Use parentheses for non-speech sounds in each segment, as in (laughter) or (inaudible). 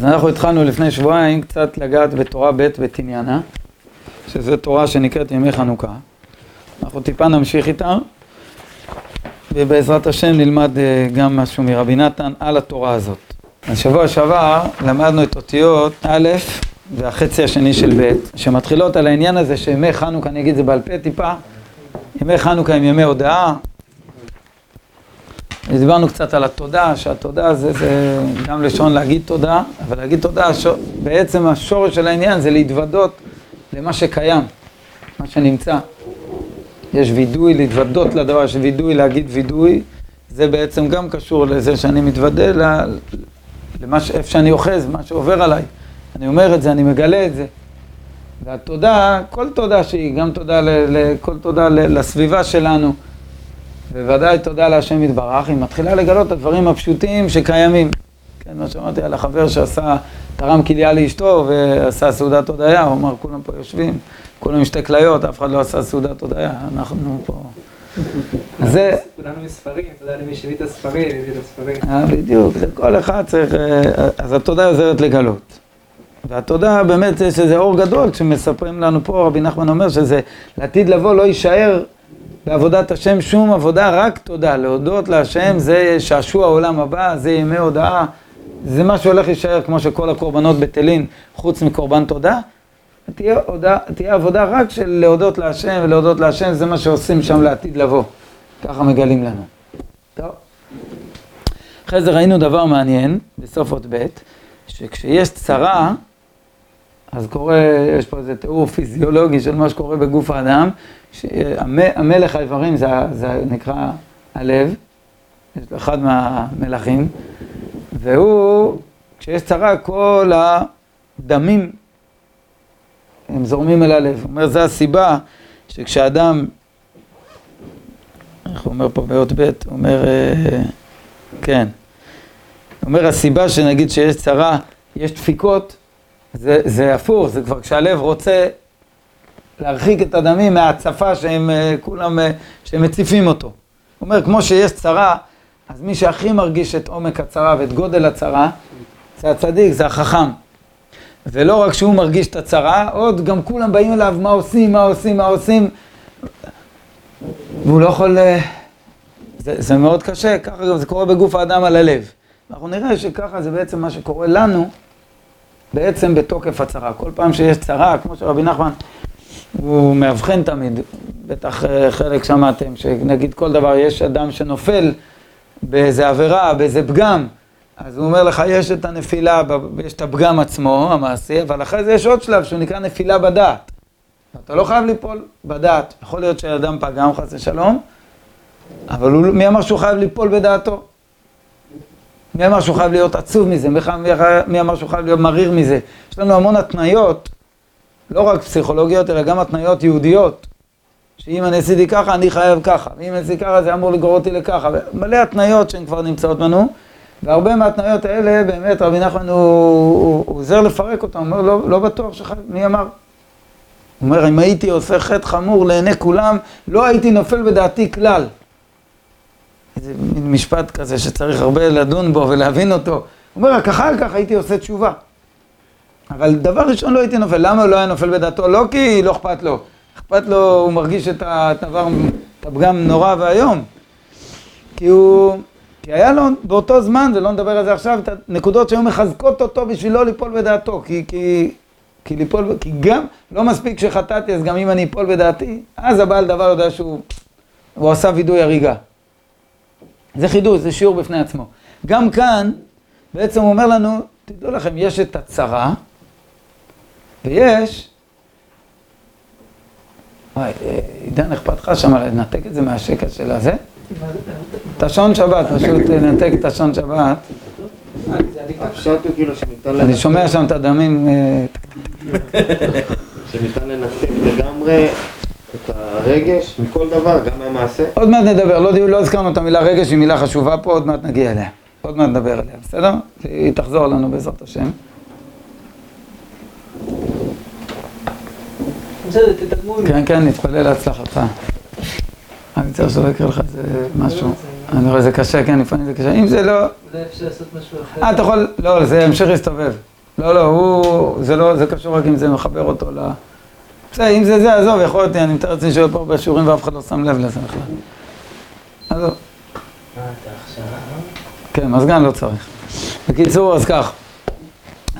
אז אנחנו התחלנו לפני שבועיים קצת לגעת בתורה ב' בתניאנה, שזו תורה שנקראת ימי חנוכה. אנחנו טיפה נמשיך איתה, ובעזרת השם נלמד אה, גם משהו מרבי נתן על התורה הזאת. אז שבוע שעבר למדנו את אותיות א' והחצי השני של ב', שמתחילות על העניין הזה שימי חנוכה, אני אגיד את זה בעל פה טיפה, ימי חנוכה הם ימי הודאה. דיברנו קצת על התודה, שהתודה זה, זה גם לשון להגיד תודה, אבל להגיד תודה, שור, בעצם השורש של העניין זה להתוודות למה שקיים, מה שנמצא. יש וידוי, להתוודות לדבר, יש וידוי, להגיד וידוי, זה בעצם גם קשור לזה שאני מתוודה למה ש... איפה שאני אוחז, מה שעובר עליי. אני אומר את זה, אני מגלה את זה. והתודה, כל תודה שהיא, גם תודה, ל, ל, כל תודה ל, לסביבה שלנו, בוודאי תודה להשם יתברך, היא מתחילה לגלות את הדברים הפשוטים שקיימים. כן, מה שאמרתי על החבר שעשה, תרם כליה לאשתו ועשה סעודת הודיה, הוא אמר, כולם פה יושבים, כולם עם שתי כליות, אף אחד לא עשה סעודת הודיה, אנחנו פה... זה... כולנו מספרים, תודה למי שהביא את הספרים, הביא את הספרים. אה, בדיוק, כל אחד צריך... אה, אז התודה עוזרת לגלות. והתודה באמת יש איזה אור גדול כשמספרים לנו פה, רבי נחמן אומר שזה לעתיד לבוא לא יישאר בעבודת השם שום עבודה, רק תודה. להודות להשם זה שעשוע העולם הבא, זה ימי הודאה, זה מה שהולך להישאר כמו שכל הקורבנות בטלין, חוץ מקורבן תודה. תהיה, הודעה, תהיה עבודה רק של להודות להשם ולהודות להשם, זה מה שעושים שם לעתיד לבוא. ככה מגלים לנו. טוב. אחרי זה ראינו דבר מעניין, בסוף עוד ב', שכשיש צרה, אז קורה, יש פה איזה תיאור פיזיולוגי של מה שקורה בגוף האדם, המלך האיברים זה, זה נקרא הלב, יש אחד מהמלכים, והוא, כשיש צרה, כל הדמים הם זורמים אל הלב. הוא אומר, זו הסיבה שכשאדם, איך הוא אומר פה באות ב', הוא אומר, אה, כן, הוא אומר, הסיבה שנגיד שיש צרה, יש דפיקות, זה, זה הפוך, זה כבר כשהלב רוצה להרחיק את הדמים מההצפה שהם אה, כולם, אה, שהם מציפים אותו. הוא אומר, כמו שיש צרה, אז מי שהכי מרגיש את עומק הצרה ואת גודל הצרה, זה הצדיק, זה החכם. ולא רק שהוא מרגיש את הצרה, עוד גם כולם באים אליו, מה עושים, מה עושים, מה עושים. והוא לא יכול... אה, זה, זה מאוד קשה, ככה גם זה קורה בגוף האדם על הלב. אנחנו נראה שככה זה בעצם מה שקורה לנו, בעצם בתוקף הצרה. כל פעם שיש צרה, כמו שרבי נחמן, הוא מאבחן תמיד, בטח אה, חלק שמעתם, שנגיד כל דבר, יש אדם שנופל באיזה עבירה, באיזה פגם, אז הוא אומר לך, יש את הנפילה, יש את הפגם עצמו, המעשי, אבל אחרי זה יש עוד שלב שהוא נקרא נפילה בדעת. אתה לא חייב ליפול בדעת. יכול להיות שאדם פגם חס ושלום, אבל הוא, מי אמר שהוא חייב ליפול בדעתו? מי אמר שהוא חייב להיות עצוב מזה? מי אמר שהוא חייב להיות מריר מזה? יש לנו המון התניות, לא רק פסיכולוגיות, אלא גם התניות יהודיות. שאם אני עשיתי ככה, אני חייב ככה. ואם עשיתי ככה, זה אמור לגרור אותי לככה. מלא התניות שהן כבר נמצאות בנו. והרבה מהתניות האלה, באמת, רבי נחמן הוא, הוא, הוא עוזר לפרק אותם, הוא אומר, לא, לא בטוח שחייב, מי אמר? הוא אומר, אם הייתי עושה חטא חמור לעיני כולם, לא הייתי נופל בדעתי כלל. איזה מין משפט כזה שצריך הרבה לדון בו ולהבין אותו. הוא אומר, רק אחר כך הייתי עושה תשובה. אבל דבר ראשון לא הייתי נופל. למה הוא לא היה נופל בדעתו? לא כי לא אכפת לו. אכפת לו, הוא מרגיש את הדבר, את הפגם נורא ואיום. כי הוא... כי היה לו באותו זמן, ולא נדבר על זה עכשיו, את הנקודות שהיו מחזקות אותו בשביל לא ליפול בדעתו. כי, כי, כי ליפול, כי גם, לא מספיק שחטאתי, אז גם אם אני אפול בדעתי, אז הבעל דבר יודע שהוא הוא עשה וידוי הריגה. זה חידוש, זה שיעור בפני עצמו. גם כאן, בעצם הוא אומר לנו, תדעו לכם, יש את הצרה, ויש... וואי, אה, עידן, אכפת לך שם לנתק את זה מהשקט של הזה? את השעון שבת, פשוט לנתק את השעון שבת. אני שומע שם את הדמים. אה, שניתן לנתק לגמרי את הרגש מכל דבר, גם מהמעשה. עוד מעט נדבר, לא, לא הזכרנו את המילה רגש, היא מילה חשובה פה, עוד מעט נגיע אליה. עוד מעט נדבר עליה, בסדר? היא תחזור לנו בעזרת השם. כן, כן, נתפלל להצלחתך. אני צריך שלא יקרה לך איזה משהו. אני רואה, זה קשה, כן, לפעמים זה קשה. אם זה לא... אולי אפשר לעשות משהו אחר. אה, אתה יכול... לא, זה ימשיך להסתובב. לא, לא, הוא, זה לא, זה קשור רק אם זה מחבר אותו ל... בסדר, אם זה זה, עזוב, יכול להיות, אני מתאר לעצמי להיות פה בשיעורים ואף אחד לא שם לב לזה בכלל. עזוב. כן, מזגן לא צריך. בקיצור, אז כך.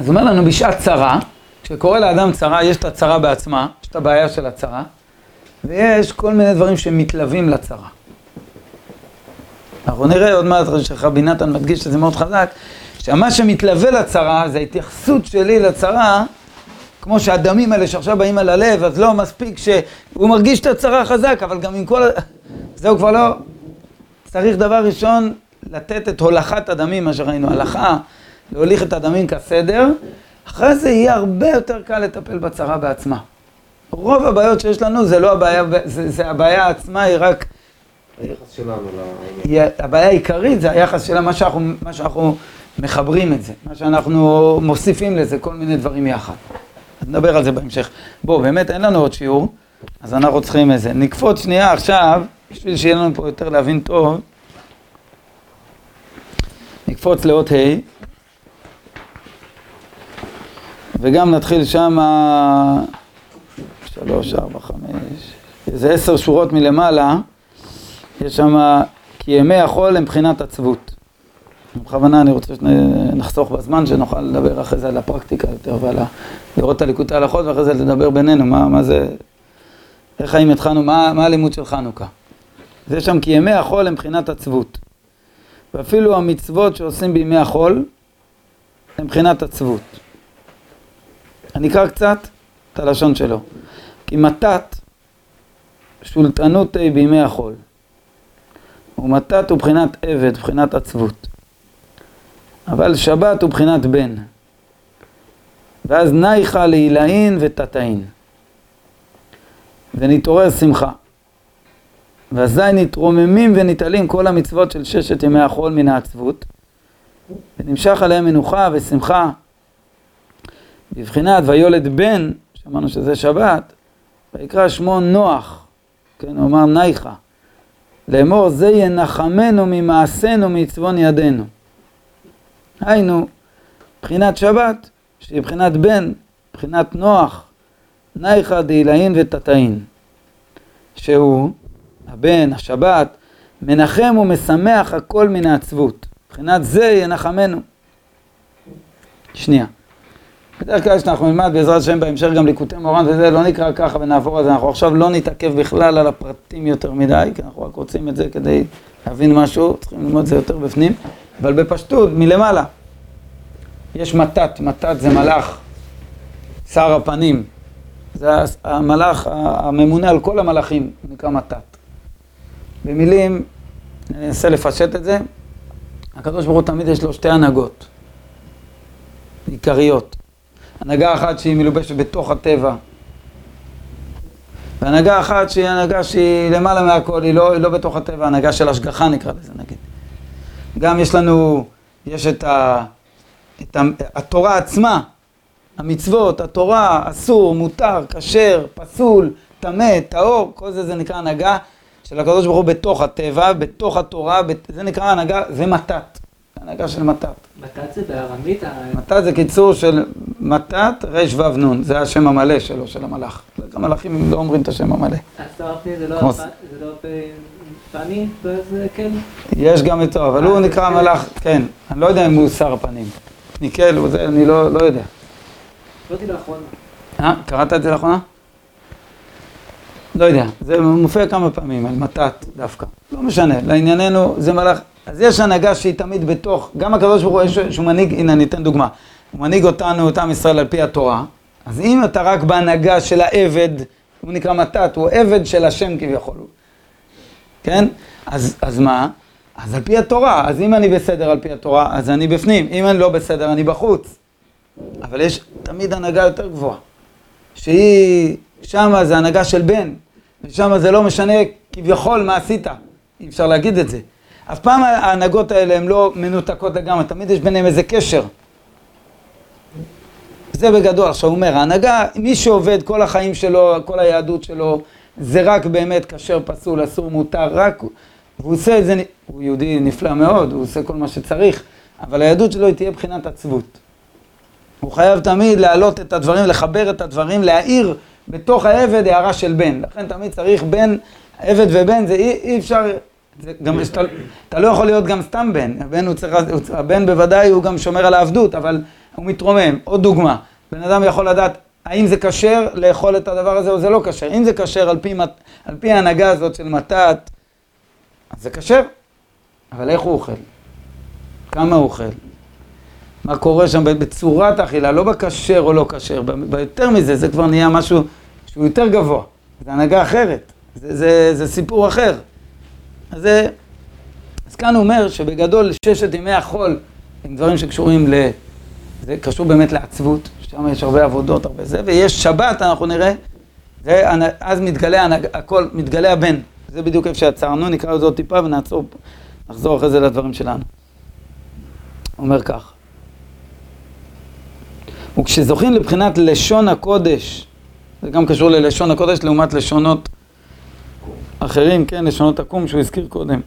אז אומר לנו בשעת צרה, כשקורה לאדם צרה, יש את הצרה בעצמה, יש את הבעיה של הצרה, ויש כל מיני דברים שמתלווים לצרה. אנחנו נראה עוד מעט שרבי נתן מדגיש את זה מאוד חזק, שמה שמתלווה לצרה זה ההתייחסות שלי לצרה, כמו שהדמים האלה שעכשיו באים על הלב, אז לא מספיק שהוא מרגיש את הצרה חזק, אבל גם עם כל... ה... זהו כבר לא... צריך דבר ראשון לתת את הולכת הדמים, מה שראינו, הלכה, להוליך את הדמים כסדר, אחרי זה יהיה הרבה יותר קל לטפל בצרה בעצמה. רוב הבעיות שיש לנו זה לא הבעיה, זה, זה הבעיה עצמה, היא רק... היחס שלנו. היא, הבעיה העיקרית זה היחס שלה, מה שאנחנו, מה שאנחנו מחברים את זה, מה שאנחנו מוסיפים לזה, כל מיני דברים יחד. נדבר על זה בהמשך. בואו, באמת אין לנו עוד שיעור, אז אנחנו צריכים איזה. נקפוץ שנייה עכשיו, בשביל שיהיה לנו פה יותר להבין טוב. נקפוץ לאות ה' וגם נתחיל שם שלוש, ארבע, חמש, איזה עשר שורות מלמעלה, יש שם כי ימי החול הם מבחינת עצבות. בכוונה אני רוצה שנחסוך בזמן, שנוכל לדבר אחרי זה על הפרקטיקה יותר ועל ה... לראות את הליקוטי הלכות ואחרי זה לדבר בינינו, מה, מה זה... איך חיים התחלנו, מה, מה הלימוד של חנוכה. יש שם כי ימי החול הם מבחינת עצבות. ואפילו המצוות שעושים בימי החול הם מבחינת עצבות. אני אקרא קצת את הלשון שלו. כי מתת שולטנות בימי החול. ומתת הוא בחינת עבד, בחינת עצבות. אבל שבת הוא בחינת בן. ואז נייחה לעילאין ותתאין. ונתעורר שמחה. ואזי נתרוממים ונתעלים כל המצוות של ששת ימי החול מן העצבות, ונמשך עליהם מנוחה ושמחה. בבחינת ויולד בן, שאמרנו שזה שבת, ויקרא שמו נוח, כן, הוא אמר נייחה. לאמור זה ינחמנו ממעשינו מעצבון ידינו. היינו, בחינת שבת, שהיא בחינת בן, בחינת נוח, נייחא דעילאין ותתאין, שהוא, הבן, השבת, מנחם ומשמח הכל מן העצבות. מבחינת זה ינחמנו. שנייה. בדרך כלל כשאנחנו נלמד בעזרת השם בהמשך גם ליקוטי מורן וזה, לא נקרא ככה ונעבור על זה, אנחנו עכשיו לא נתעכב בכלל על הפרטים יותר מדי, כי אנחנו רק רוצים את זה כדי להבין משהו, צריכים ללמוד את זה יותר בפנים, אבל בפשטות, מלמעלה. יש מתת, מתת זה מלאך, שר הפנים, זה המלאך הממונה על כל המלאכים, נקרא מתת. במילים, אני אנסה לפשט את זה, הקדוש ברוך הוא תמיד יש לו שתי הנהגות עיקריות. הנהגה אחת שהיא מלובשת בתוך הטבע, והנהגה אחת שהיא הנהגה שהיא למעלה מהכל, היא לא, היא לא בתוך הטבע, הנהגה של השגחה נקרא לזה נגיד. גם יש לנו, יש את, ה, את ה, התורה עצמה, המצוות, התורה, אסור, מותר, כשר, פסול, טמא, טהור, כל זה זה נקרא הנהגה של הקדוש ברוך הוא בתוך הטבע, בתוך התורה, זה נקרא הנהגה, זה מתת, הנהגה של מתת. מתת זה בארמית? מתת זה קיצור של מתת ר"ו נ', זה השם המלא שלו, של המלאך. המלאכים לא אומרים את השם המלא. שר הפנים זה לא כמו- זה לא פני? זה כן. יש גם איתו, אבל הוא נקרא מלאך, כן, אני לא יודע אם הוא שר הפנים. ניקל, הוא זה, אני לא לא יודע. קראתי לאחרונה. אה, קראת את זה לאחרונה? לא יודע, זה מופיע כמה פעמים, על מתת דווקא. לא משנה, לענייננו זה מלאך. אז יש הנהגה שהיא תמיד בתוך, גם הקדוש ברוך הוא, שהוא מנהיג, הנה אני אתן דוגמה. הוא מנהיג אותנו, את עם ישראל, על פי התורה. אז אם אתה רק בהנהגה של העבד, הוא נקרא מתת, הוא עבד של השם כביכול. כן? אז, אז מה? אז על פי התורה. אז אם אני בסדר על פי התורה, אז אני בפנים. אם אני לא בסדר, אני בחוץ. אבל יש תמיד הנהגה יותר גבוהה. שהיא, שמה זה הנהגה של בן, ושמה זה לא משנה כביכול מה עשית, אי אפשר להגיד את זה. אף פעם ההנהגות האלה הן לא מנותקות לגמרי, תמיד יש ביניהם איזה קשר. זה בגדול, עכשיו הוא אומר, ההנהגה, מי שעובד כל החיים שלו, כל היהדות שלו, זה רק באמת כשר פסול, אסור, מותר, רק, והוא עושה את זה, הוא יהודי נפלא מאוד, הוא עושה כל מה שצריך, אבל היהדות שלו היא תהיה בחינת עצבות. הוא חייב תמיד להעלות את הדברים, לחבר את הדברים, להאיר בתוך העבד הערה של בן. לכן תמיד צריך בן, עבד ובן, זה אי, אי אפשר, זה גם, שאתה, אתה לא יכול להיות גם סתם בן. הבן, הוא צריך, הבן בוודאי הוא גם שומר על העבדות, אבל הוא מתרומם. עוד דוגמה, בן אדם יכול לדעת האם זה כשר לאכול את הדבר הזה או זה לא כשר. אם זה כשר על על פי ההנהגה הזאת של מתת, אז זה כשר. אבל איך הוא אוכל? כמה הוא אוכל? מה קורה שם בצורת האכילה, לא בכשר או לא כשר, ביותר מזה, זה כבר נהיה משהו שהוא יותר גבוה, זה הנהגה אחרת, זה, זה, זה סיפור אחר. אז, זה, אז כאן הוא אומר שבגדול ששת ימי החול הם דברים שקשורים ל... זה קשור באמת לעצבות, שם יש הרבה עבודות, הרבה זה, ויש שבת, אנחנו נראה, ואז מתגלה הכל, מתגלה הבן. זה בדיוק איפה שעצרנו, נקרא לזה עוד טיפה ונעצור, נחזור אחרי זה לדברים שלנו. אומר כך. וכשזוכים לבחינת לשון הקודש, זה גם קשור ללשון הקודש לעומת לשונות אחרים, כן, לשונות עקום שהוא הזכיר קודם.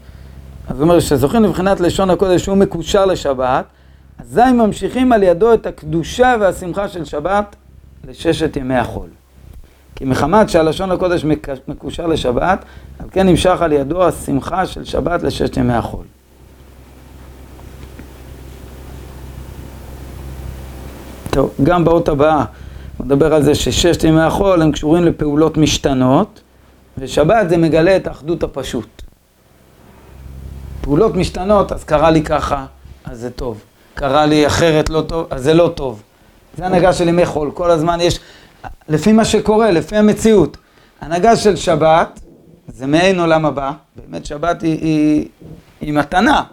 אז הוא אומר, כשזוכים לבחינת לשון הקודש שהוא מקושר לשבת, אזי ממשיכים על ידו את הקדושה והשמחה של שבת לששת ימי החול. כי מחמת שהלשון הקודש מקושר לשבת, על כן נמשך על ידו השמחה של שבת לששת ימי החול. טוב, גם באות הבאה, מדבר על זה שששת ימי החול הם קשורים לפעולות משתנות, ושבת זה מגלה את האחדות הפשוט. פעולות משתנות, אז קרה לי ככה, אז זה טוב. קרה לי אחרת לא טוב, אז זה לא טוב. זה הנהגה של ימי חול, כל הזמן יש, לפי מה שקורה, לפי המציאות. הנהגה של שבת זה מעין עולם הבא, באמת שבת היא, היא, היא מתנה,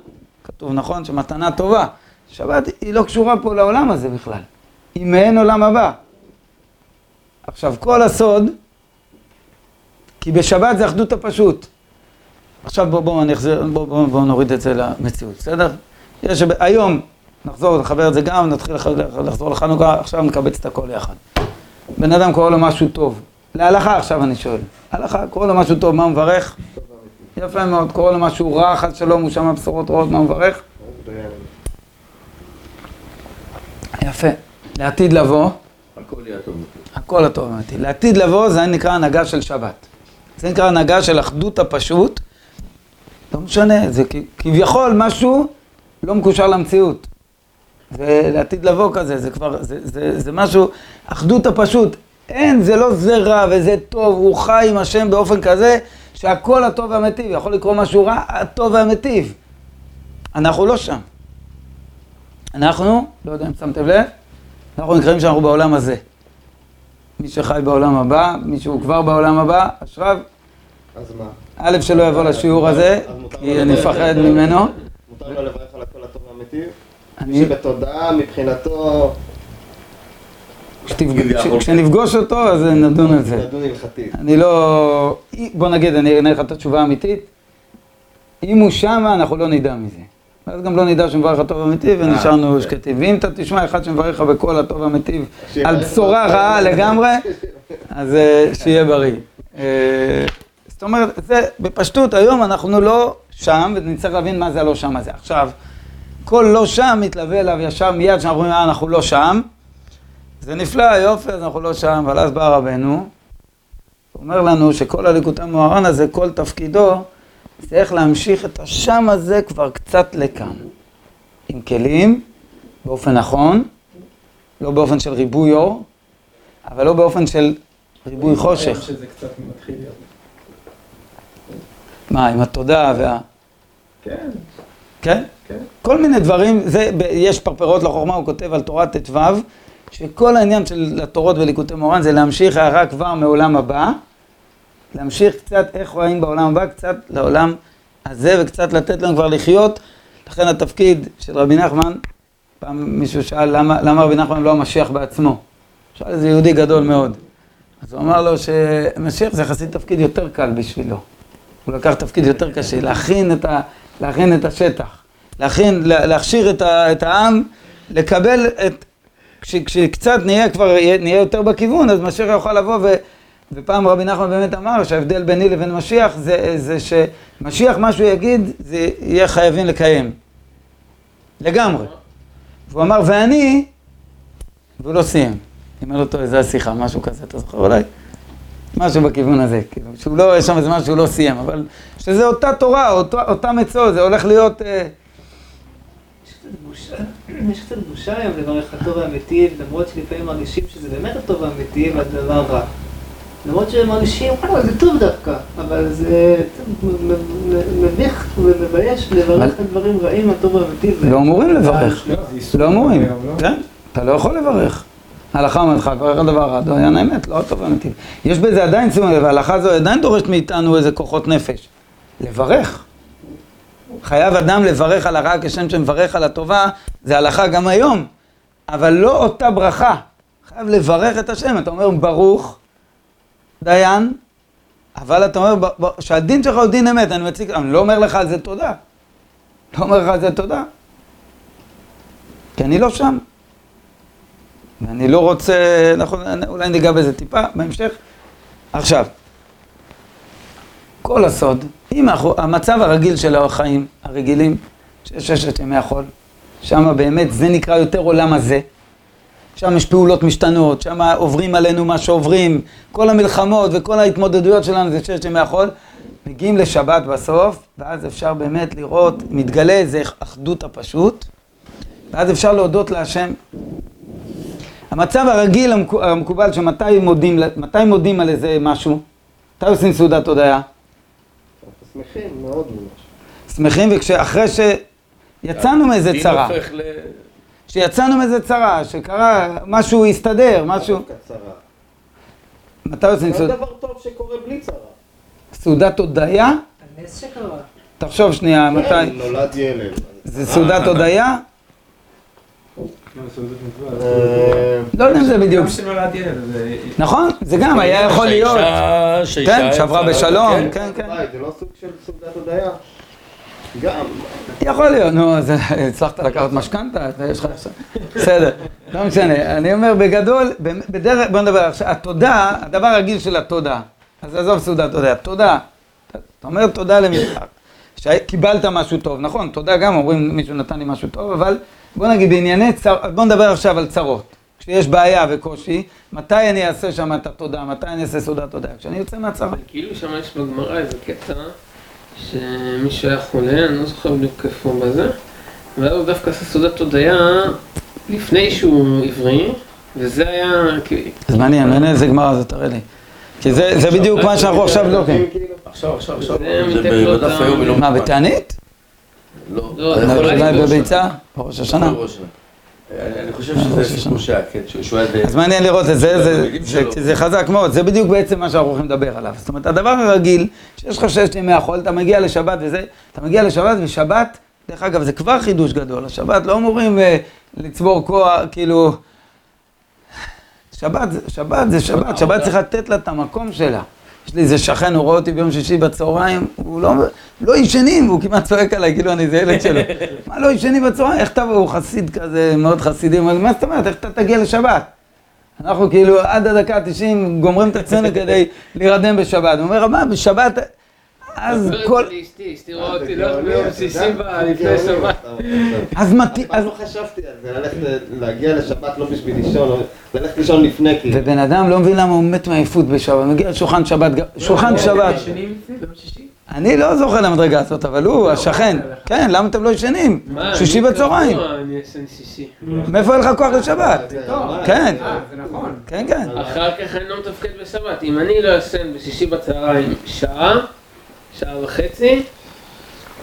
כתוב נכון שמתנה טובה. שבת היא לא קשורה פה לעולם הזה בכלל. היא מעין עולם הבא. עכשיו, כל הסוד, כי בשבת זה אחדות הפשוט. עכשיו בואו בוא, בוא, בוא, בוא נוריד את זה למציאות, בסדר? יש, היום נחזור, נחבר את זה גם, נתחיל לחזור לחנוכה, עכשיו נקבץ את הכל יחד. בן אדם קורא לו משהו טוב. להלכה עכשיו אני שואל. הלכה, קורא לו משהו טוב, מה הוא מברך? יפה מאוד, קורא לו משהו רע, חס שלום, הוא שמע בשורות רעות, מה הוא מברך? יפה. לעתיד לבוא, הכל יהיה טוב. הכל הטוב אמיתי. לעתיד לבוא זה נקרא הנהגה של שבת. זה נקרא הנהגה של אחדות הפשוט. לא משנה, זה כביכול משהו לא מקושר למציאות. ולעתיד לבוא כזה, זה כבר, זה, זה, זה משהו, אחדות הפשוט. אין, זה לא זה רע וזה טוב, הוא חי עם השם באופן כזה שהכל הטוב והמיטיב. יכול לקרוא משהו רע, הטוב והמיטיב. אנחנו לא שם. אנחנו, לא יודע אם שמתם לב, אנחנו נקראים שאנחנו בעולם הזה. מי שחי בעולם הבא, מי שהוא כבר בעולם הבא, אשריו. אז מה? א', שלא יבוא לשיעור הזה, כי אני מפחד ממנו. מותר לו לברך על הכל הטוב והמיטיב? אני... שבתודעה, מבחינתו... כשנפגוש אותו, אז נדון על זה. נדון הלכתית. אני לא... בוא נגיד, אני אענה לך את התשובה האמיתית. אם הוא שמה, אנחנו לא נדע מזה. ואז גם לא נדע שמברך הטוב המיטיב, ונשארנו אה, שקטים. ואם אתה תשמע אחד שמברך לך בקול הטוב המיטיב על בשורה רעה (laughs) לגמרי, אז אה, שיהיה בריא. אה, זאת אומרת, זה בפשטות, היום אנחנו לא שם, ונצטרך להבין מה זה הלא שם הזה. עכשיו, כל לא שם מתלווה אליו ישר מיד, כשאנחנו אומרים, אה, אנחנו לא שם. זה נפלא, יופי, אז אנחנו לא שם, אבל אז בא רבנו, הוא אומר לנו שכל הליקוטי המוהר"ן הזה, כל תפקידו, זה איך להמשיך את השם הזה כבר קצת לכאן. עם כלים, באופן נכון, לא באופן של ריבוי אור, אבל לא באופן של ריבוי חושך. שזה קצת מתחיל להיות. מה, עם התודעה וה... כן, כן? כן. כל מיני דברים, זה, יש פרפרות לחוכמה, הוא כותב על תורת ט"ו, שכל העניין של התורות וליקוטי מורן זה להמשיך הערה כבר מעולם הבא, להמשיך קצת איך רואים בעולם הבא, קצת לעולם הזה, וקצת לתת לנו כבר לחיות. לכן התפקיד של רבי נחמן, פעם מישהו שאל למה, למה רבי נחמן לא המשיח בעצמו. שאל איזה יהודי גדול מאוד. אז הוא אמר לו שמשיח זה יחסית תפקיד יותר קל בשבילו. הוא לקח תפקיד יותר קשה, להכין את, ה, להכין את השטח, להכין, לה, להכשיר את, ה, את העם, לקבל את, כש, כשקצת נהיה כבר, נהיה יותר בכיוון, אז משיח יוכל לבוא ו... ופעם רבי נחמן באמת אמר שההבדל ביני לבין משיח זה, זה שמשיח מה שהוא יגיד, זה יהיה חייבים לקיים. לגמרי. והוא אמר, ואני, והוא לא סיים. אומר לו, טוב, זה השיחה, משהו כזה, אתה זוכר אולי? משהו בכיוון הזה, כאילו, שהוא לא, יש שם איזה משהו שהוא לא סיים, אבל שזה אותה תורה, אותו, אותה מצוא, זה הולך להיות... אה, יש קצת בושה, יש קצת בושה היום לברך הטוב האמיתי, למרות שלפעמים מרגישים שזה באמת הטוב האמיתי והדבר רע. למרות שהם מרגישים, וואלה, זה טוב דווקא, אבל זה מביך ומבייש לברך על דברים רעים, הטוב האמיתי. לא אמורים לברך. לא, לא אמורים? כן? אתה לא יכול לברך. ההלכה אומרת לך, לברך על דבר רע, דיין האמת, לא הטוב האמיתי. יש בזה עדיין, שימו לב, ההלכה הזו עדיין דורשת מאיתנו איזה כוחות נפש. לברך. חייב אדם לברך על הרע כשם שמברך על הטובה, זה הלכה גם היום. אבל לא אותה ברכה. חייב לברך את השם, אתה אומר ברוך, דיין, אבל אתה אומר שהדין שלך הוא דין אמת, אני מציג, אני לא אומר לך על זה תודה. לא אומר לך על זה תודה. כי אני לא שם. ואני לא רוצה, נכון, אולי ניגע בזה טיפה בהמשך. עכשיו, כל הסוד, אם אנחנו, המצב הרגיל של החיים הרגילים, שיש ששת ימי החול, שם באמת זה נקרא יותר עולם הזה. שם יש פעולות משתנות, שם עוברים עלינו מה שעוברים, כל המלחמות וכל ההתמודדויות שלנו זה ששת ימי החול. מגיעים לשבת בסוף, ואז אפשר באמת לראות, מתגלה איזה אחדות הפשוט, ואז אפשר להודות להשם. המצב הרגיל המקו- המקובל שמתי מודים, מתי מודים על איזה משהו? מתי עושים סעודת הודיה? שמחים מאוד ממש. שמחים וכשאחרי שיצאנו מאיזה דין צרה. כשיצאנו מאיזה צרה, שקרה, משהו הסתדר, משהו. מתי עושים זה סעודת? דבר טוב שקורה בלי צרה. סעודת הודיה? הנס שקרה. תחשוב שנייה, מתי? כן, נולד ילד. זה סעודת הודיה? לא. אה, לא יודע אם זה בדיוק. זה... נכון, זה גם היה יכול להיות. כן, שעברה בשלום, כן. כן, כן. זה לא סוג של סעודת הודיה? גם. יכול להיות, נו, אז הצלחת לקחת משכנתה, יש לך עכשיו... בסדר, לא משנה. אני אומר, בגדול, בדרך, בוא נדבר עכשיו, התודה, הדבר הרגיל של התודה, אז עזוב סעודת תודה, תודה. אתה אומר תודה למשחק, שקיבלת משהו טוב, נכון, תודה גם, אומרים מישהו נתן לי משהו טוב, אבל בוא נגיד בענייני צר... בוא נדבר עכשיו על צרות. כשיש בעיה וקושי, מתי אני אעשה שם את התודה, מתי אני אעשה סעודת תודה? כשאני יוצא מהצרה. כאילו שם יש בגמרא איזה קטע שמישהו היה חולה, אני לא זוכר בדיוק איפה בזה, ואז הוא דווקא עשה סעודת הודיה לפני שהוא עברי, וזה היה כאילו... אז מעניין, מעניין איזה גמרא זה, תראה לי. כי זה זה בדיוק מה שאנחנו עכשיו. כאילו, עכשיו, עכשיו, עכשיו. לא מה. בתענית? לא. לא, אולי בביצה? בראש השנה? אני חושב שזה. סיפור שהיה, כן, שהוא היה. אז מעניין לראות את זה, חזק מאוד, זה בדיוק בעצם מה שאנחנו הולכים לדבר עליו. זאת אומרת, הדבר הרגיל, שיש לך ששת ימי החול, אתה מגיע לשבת וזה, אתה מגיע לשבת ושבת, דרך אגב, זה כבר חידוש גדול, השבת לא אמורים אה, לצבור כוח, כאילו... שבת, שבת זה שבת, שבת צריך לתת לה את המקום שלה. יש לי איזה שכן, הוא רואה אותי ביום שישי בצהריים, הוא לא, לא ישנים, והוא כמעט צועק עליי, כאילו אני איזה ילד שלו. (laughs) מה לא ישנים בצהריים? איך אתה, הוא חסיד כזה, מאוד חסידי, הוא מה זאת אומרת, איך אתה תגיע לשבת? אנחנו כאילו עד הדקה ה-90 גומרים את עצמנו כדי להירדם בשבת. הוא אומר, מה, בשבת, אז דבר כל... איתי לאשתי, אשתי רואה אותי לא ביום שישי ב- לפני שבת. אז פעם אז... לא חשבתי על זה, ללכת להגיע לשבת לא בשביל לישון, ללכת לישון לפני כאילו. ובן אדם לא מבין למה הוא מת מעייפות בשבת, מגיע לשולחן שבת, שולחן שבת. אני לא זוכר למדרגה הזאת, אבל הוא, השכן. כן, למה אתם לא ישנים? שישי בצהריים. אני ישן שישי. מאיפה אין לך כוח לשבת? כן. אה, זה נכון. כן, כן. אחר כך אני לא מתפקד בשבת. אם אני לא ישן בשישי בצהריים שעה, שעה וחצי,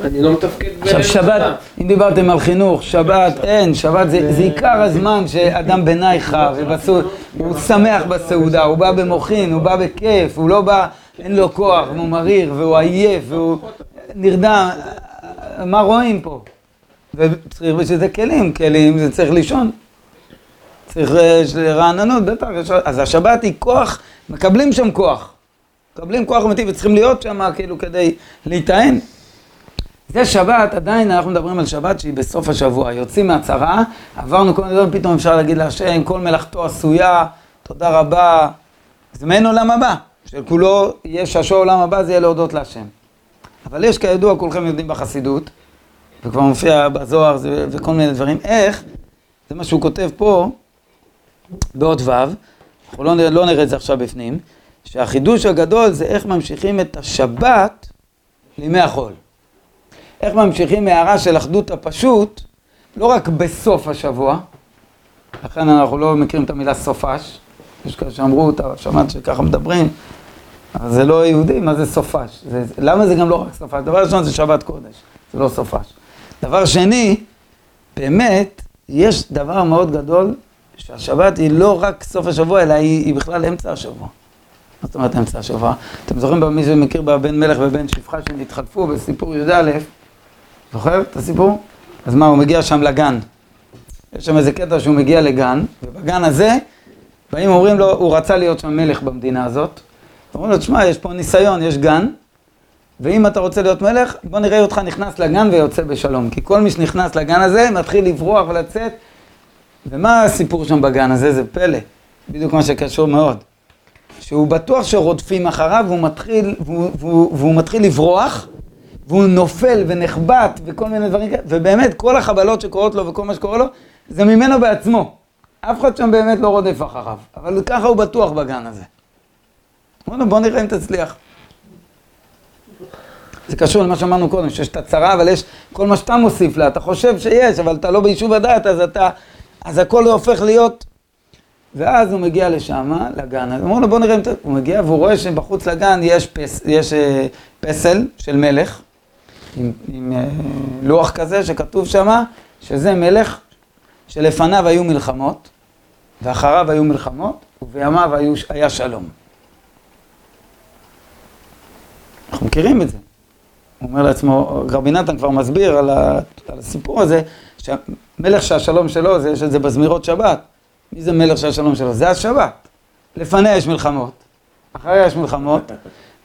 אני לא מתפקד עכשיו שבת, אם דיברתם על חינוך, שבת, אין, שבת זה זה עיקר הזמן שאדם בנייך ובסעודה, הוא שמח בסעודה, הוא בא במוחין, הוא בא בכיף, הוא לא בא, אין לו כוח, והוא מריר, והוא עייף, והוא נרדם, מה רואים פה? וצריך בשביל זה כלים, כלים זה צריך לישון. צריך אה, רעננות, בטח, אז השבת היא כוח, מקבלים שם כוח. מקבלים כוח אמיתי וצריכים להיות שם כאילו כדי להיטען. זה שבת, עדיין אנחנו מדברים על שבת שהיא בסוף השבוע, יוצאים מהצרה, עברנו כל מיני דברים, פתאום אפשר להגיד להשם, כל מלאכתו עשויה, תודה רבה. זה מעין עולם הבא, שכולו יהיה ששו עולם הבא, זה יהיה להודות להשם. אבל יש כידוע, כולכם יודעים בחסידות, וכבר מופיע בזוהר זה, וכל מיני דברים, איך, זה מה שהוא כותב פה, באות ו', אנחנו לא, לא נראה את זה עכשיו בפנים, שהחידוש הגדול זה איך ממשיכים את השבת לימי החול. איך ממשיכים מהערה של אחדות הפשוט, לא רק בסוף השבוע, לכן אנחנו לא מכירים את המילה סופש, יש כאלה שאמרו, אתה שמעת שככה מדברים, אבל זה לא יהודי, מה זה סופש? זה, למה זה גם לא רק סופש? דבר ראשון זה שבת קודש, זה לא סופש. דבר שני, באמת, יש דבר מאוד גדול, שהשבת היא לא רק סוף השבוע, אלא היא, היא בכלל אמצע השבוע. מה זאת אומרת אמצע השבוע? אתם זוכרים במי שמכיר בבן מלך ובן שפחה שהם התחלפו בסיפור י"א? זוכר את הסיפור? אז מה, הוא מגיע שם לגן. יש שם איזה קטע שהוא מגיע לגן, ובגן הזה, באים אומרים לו, הוא רצה להיות שם מלך במדינה הזאת. אומרים לו, תשמע, יש פה ניסיון, יש גן, ואם אתה רוצה להיות מלך, בוא נראה אותך נכנס לגן ויוצא בשלום. כי כל מי שנכנס לגן הזה מתחיל לברוח ולצאת. ומה הסיפור שם בגן הזה? זה פלא. בדיוק מה שקשור מאוד. שהוא בטוח שרודפים אחריו, והוא מתחיל, והוא, והוא, והוא מתחיל לברוח, והוא נופל ונחבט וכל מיני דברים כאלה, ובאמת כל החבלות שקורות לו וכל מה שקורה לו, זה ממנו בעצמו. אף אחד שם באמת לא רודף אחריו, אבל ככה הוא בטוח בגן הזה. אמרנו, בוא נראה אם תצליח. זה קשור למה שאמרנו קודם, שיש את הצרה, אבל יש כל מה שאתה מוסיף לה, אתה חושב שיש, אבל אתה לא ביישוב הדעת, אז אתה, אז הכל הופך להיות... ואז הוא מגיע לשם, לגן, אז אמרו לו בוא נראה אם אתה... הוא מגיע והוא רואה שבחוץ לגן יש, פס, יש אה, פסל של מלך, עם, עם אה, לוח כזה שכתוב שם, שזה מלך שלפניו היו מלחמות, ואחריו היו מלחמות, ובימיו היו, היה שלום. אנחנו מכירים את זה. הוא אומר לעצמו, רבי נתן כבר מסביר על, ה, על הסיפור הזה, שהמלך שהשלום שלו, זה, יש את זה בזמירות שבת. מי זה מלך שהשלום שלו? זה השבת. לפניה יש מלחמות, אחריה יש מלחמות,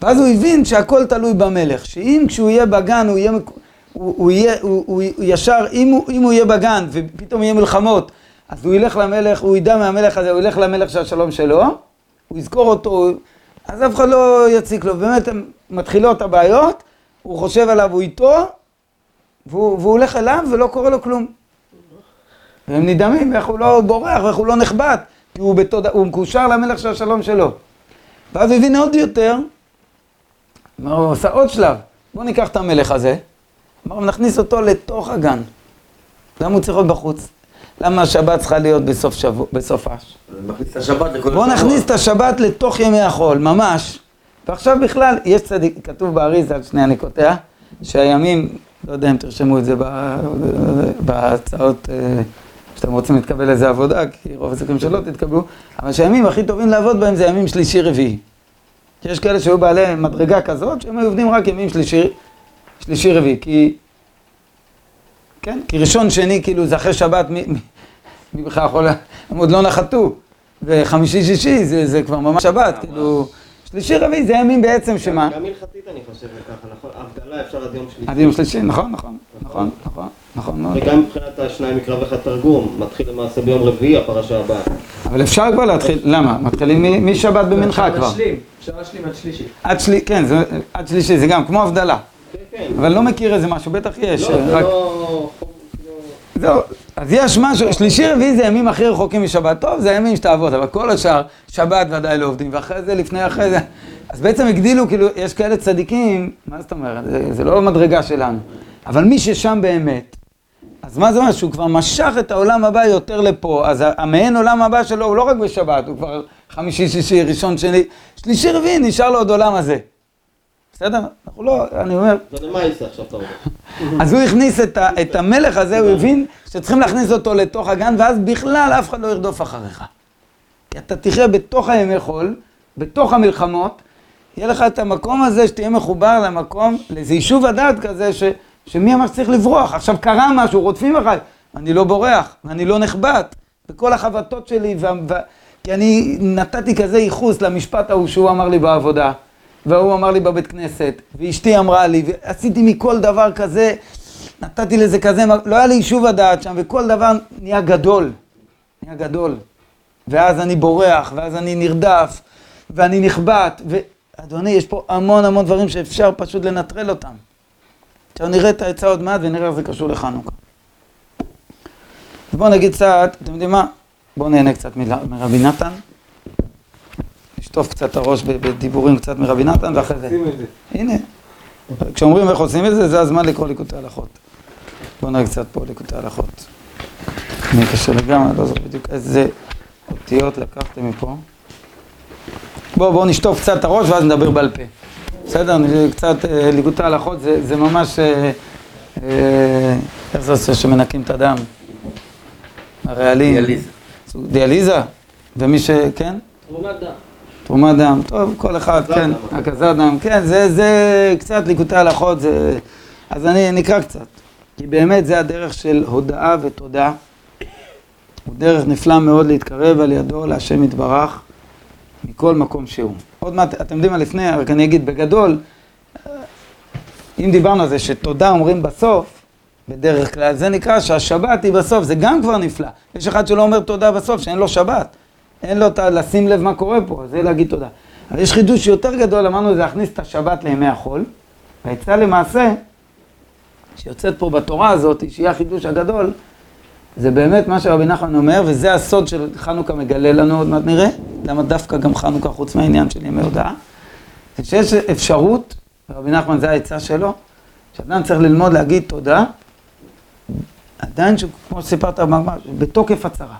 ואז הוא הבין שהכל תלוי במלך, שאם כשהוא יהיה בגן הוא יהיה, הוא, הוא יהיה, הוא, הוא, הוא ישר, אם הוא, אם הוא יהיה בגן ופתאום יהיה מלחמות, אז הוא ילך למלך, הוא ידע מהמלך הזה, הוא ילך למלך שהשלום שלו, הוא יזכור אותו, אז אף אחד לא יציק לו, באמת מתחילות הבעיות, הוא חושב עליו, הוא איתו, והוא, והוא הולך אליו ולא קורה לו כלום. והם נדהמים איך הוא לא בורח ואיך הוא לא נחבט, כי הוא, בתוד... הוא מקושר למלך של השלום שלו. ואז הוא הבין עוד יותר, אמר, הוא עושה עוד שלב, בואו ניקח את המלך הזה, אמר, נכניס אותו לתוך הגן. למה הוא צריך להיות בחוץ? למה השבת צריכה להיות בסוף שבוע, בסוף אש? מכניס את השבת לכל בואו נכניס את השבת לתוך ימי החול, ממש. ועכשיו בכלל, יש צדיק, כתוב באריזה, שנייה אני קוטע, שהימים, לא יודע אם תרשמו את זה בהצעות, אה, שאתם רוצים להתקבל לאיזה עבודה, כי רוב הסיכויים שלא תתקבלו, אבל שהימים הכי טובים לעבוד בהם זה ימים שלישי-רביעי. יש כאלה שהיו בעלי מדרגה כזאת, שהם היו עובדים רק ימים שלישי, שלישי-רביעי, כי... כן, כי ראשון, שני, כאילו, זה אחרי שבת, מי, מי, מי בכלל יכול... הם עוד לא נחתו. וחמישי, שישי, זה, זה כבר ממש שבת, כאילו... שלישי, רביעי, זה ימים בעצם שמה? גם הלכתית אני חושב ככה, נכון? הבדלה אפשר עד יום שלישי. עד יום שלישי, נכון, נכון, נכון, נכון, נכון מאוד. וגם מבחינת השניים מקרא ואחד תרגום, מתחיל למעשה ביום רביעי הפרשה הבאה. אבל אפשר כבר להתחיל, למה? מתחילים משבת במנחה כבר. להשלים, אפשר להשלים עד שלישי. עד שלי, כן, זה עד שלישי, זה גם כמו הבדלה. כן, כן. אבל לא מכיר איזה משהו, בטח יש. לא, זה לא... זהו, אז יש משהו, שלישי רביעי זה ימים הכי רחוקים משבת, טוב, זה הימים שתעבוד, אבל כל השאר, שבת ודאי לא עובדים, ואחרי זה, לפני, אחרי זה, אז בעצם הגדילו, כאילו, יש כאלה צדיקים, מה זאת אומרת, זה, זה לא מדרגה שלנו, אבל מי ששם באמת, אז מה זה אומר, שהוא כבר משך את העולם הבא יותר לפה, אז המעין עולם הבא שלו הוא לא רק בשבת, הוא כבר חמישי, שישי, ראשון, שני, שלישי, רביעי, נשאר לו עוד עולם הזה. בסדר? אנחנו לא, אני אומר, אומר. אז הוא הכניס את, ה, את המלך הזה, הוא הבין שצריכים להכניס אותו לתוך הגן, ואז בכלל אף אחד לא ירדוף אחריך. כי אתה תחיה בתוך הימי חול, בתוך המלחמות, יהיה לך את המקום הזה שתהיה מחובר למקום, לאיזה יישוב הדעת כזה, ש, שמי אמר שצריך לברוח? עכשיו קרה משהו, רודפים אחריי, אני לא בורח, ואני לא נחבט, וכל החבטות שלי, ו, ו, כי אני נתתי כזה ייחוס למשפט ההוא שהוא אמר לי בעבודה. והוא אמר לי בבית כנסת, ואשתי אמרה לי, ועשיתי מכל דבר כזה, נתתי לזה כזה, לא היה לי יישוב הדעת שם, וכל דבר נהיה גדול, נהיה גדול. ואז אני בורח, ואז אני נרדף, ואני נחבט, ואדוני, יש פה המון המון דברים שאפשר פשוט לנטרל אותם. עכשיו נראה את העצה עוד מעט ונראה איך זה קשור לחנוכה. אז בואו נגיד קצת, אתם יודעים מה? בואו נהנה קצת מרבי נתן. נשטוף קצת את הראש בדיבורים קצת מרבי נתן, ואחרי זה. הנה, כשאומרים איך עושים את זה, זה הזמן לקרוא ליקוטי הלכות. בואו נראה קצת פה ליקוטי הלכות. אני קשה לגמרי, לא זוכר בדיוק איזה אותיות לקחתם מפה. בואו, בואו נשטוף קצת את הראש ואז נדבר בעל פה. בסדר? אני- קצת אה, ליקוטי הלכות זה, זה ממש... אה, אה, איך זה עושה שמנקים את הדם? הרעלים. דיאליזה. דיאליזה? ומי ש... כן? תרומת דם. תרומת דם, טוב, כל אחד, כן, דם. הקזת דם, כן, זה, זה קצת ליקוטי הלכות, זה... אז אני נקרא קצת. כי באמת זה הדרך של הודאה ותודה. הוא דרך נפלא מאוד להתקרב על ידו להשם יתברך מכל מקום שהוא. עוד מעט, אתם יודעים מה לפני, רק אני אגיד בגדול, אם דיברנו על זה שתודה אומרים בסוף, בדרך כלל, זה נקרא שהשבת היא בסוף, זה גם כבר נפלא. יש אחד שלא אומר תודה בסוף, שאין לו שבת. אין לו את ה... לשים לב מה קורה פה, זה להגיד תודה. אבל יש חידוש יותר גדול, אמרנו, זה להכניס את השבת לימי החול. והעצה למעשה, שיוצאת פה בתורה הזאת, שהיא החידוש הגדול, זה באמת מה שרבי נחמן אומר, וזה הסוד של חנוכה מגלה לנו, עוד מעט נראה, למה דווקא גם חנוכה, חוץ מהעניין של ימי הודעה, זה שיש אפשרות, ורבי נחמן זה העצה שלו, שאדם צריך ללמוד להגיד תודה, עדיין, ש- כמו שסיפרת בגמרא, בתוקף הצרה.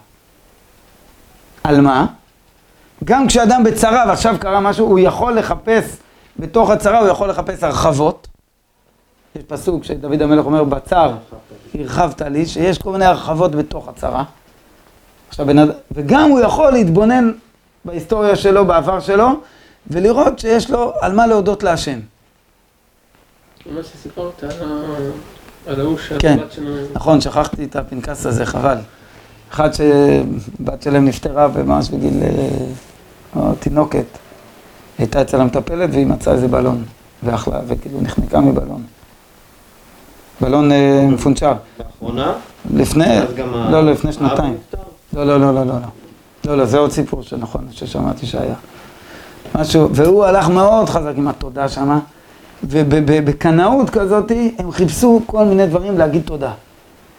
על מה? גם כשאדם בצרה ועכשיו קרה משהו, הוא יכול לחפש, בתוך הצרה הוא יכול לחפש הרחבות. יש פסוק שדוד המלך אומר, בצר הרחבת לי, שיש כל מיני הרחבות בתוך הצרה. עכשיו, וגם הוא יכול להתבונן בהיסטוריה שלו, בעבר שלו, ולראות שיש לו על מה להודות להשם. מה שסיפרת על ההוא כן. שהבת שלנו... נכון, שכחתי את הפנקס הזה, חבל. אחד שבת שלהם נפטרה ממש בגיל אה, תינוקת. הייתה אצל המטפלת והיא מצאה איזה בלון, ואכלה, וכאילו נחנקה מבלון. בלון אה, מפונצ'ר. לאחרונה, לפני, לא, לא, לפני שנתיים. נפטר? לא, לא, לא, לא, לא, לא. לא, זה עוד סיפור שנכון, ששמעתי שהיה. משהו, והוא הלך מאוד חזק עם התודה שמה, ובקנאות כזאת הם חיפשו כל מיני דברים להגיד תודה.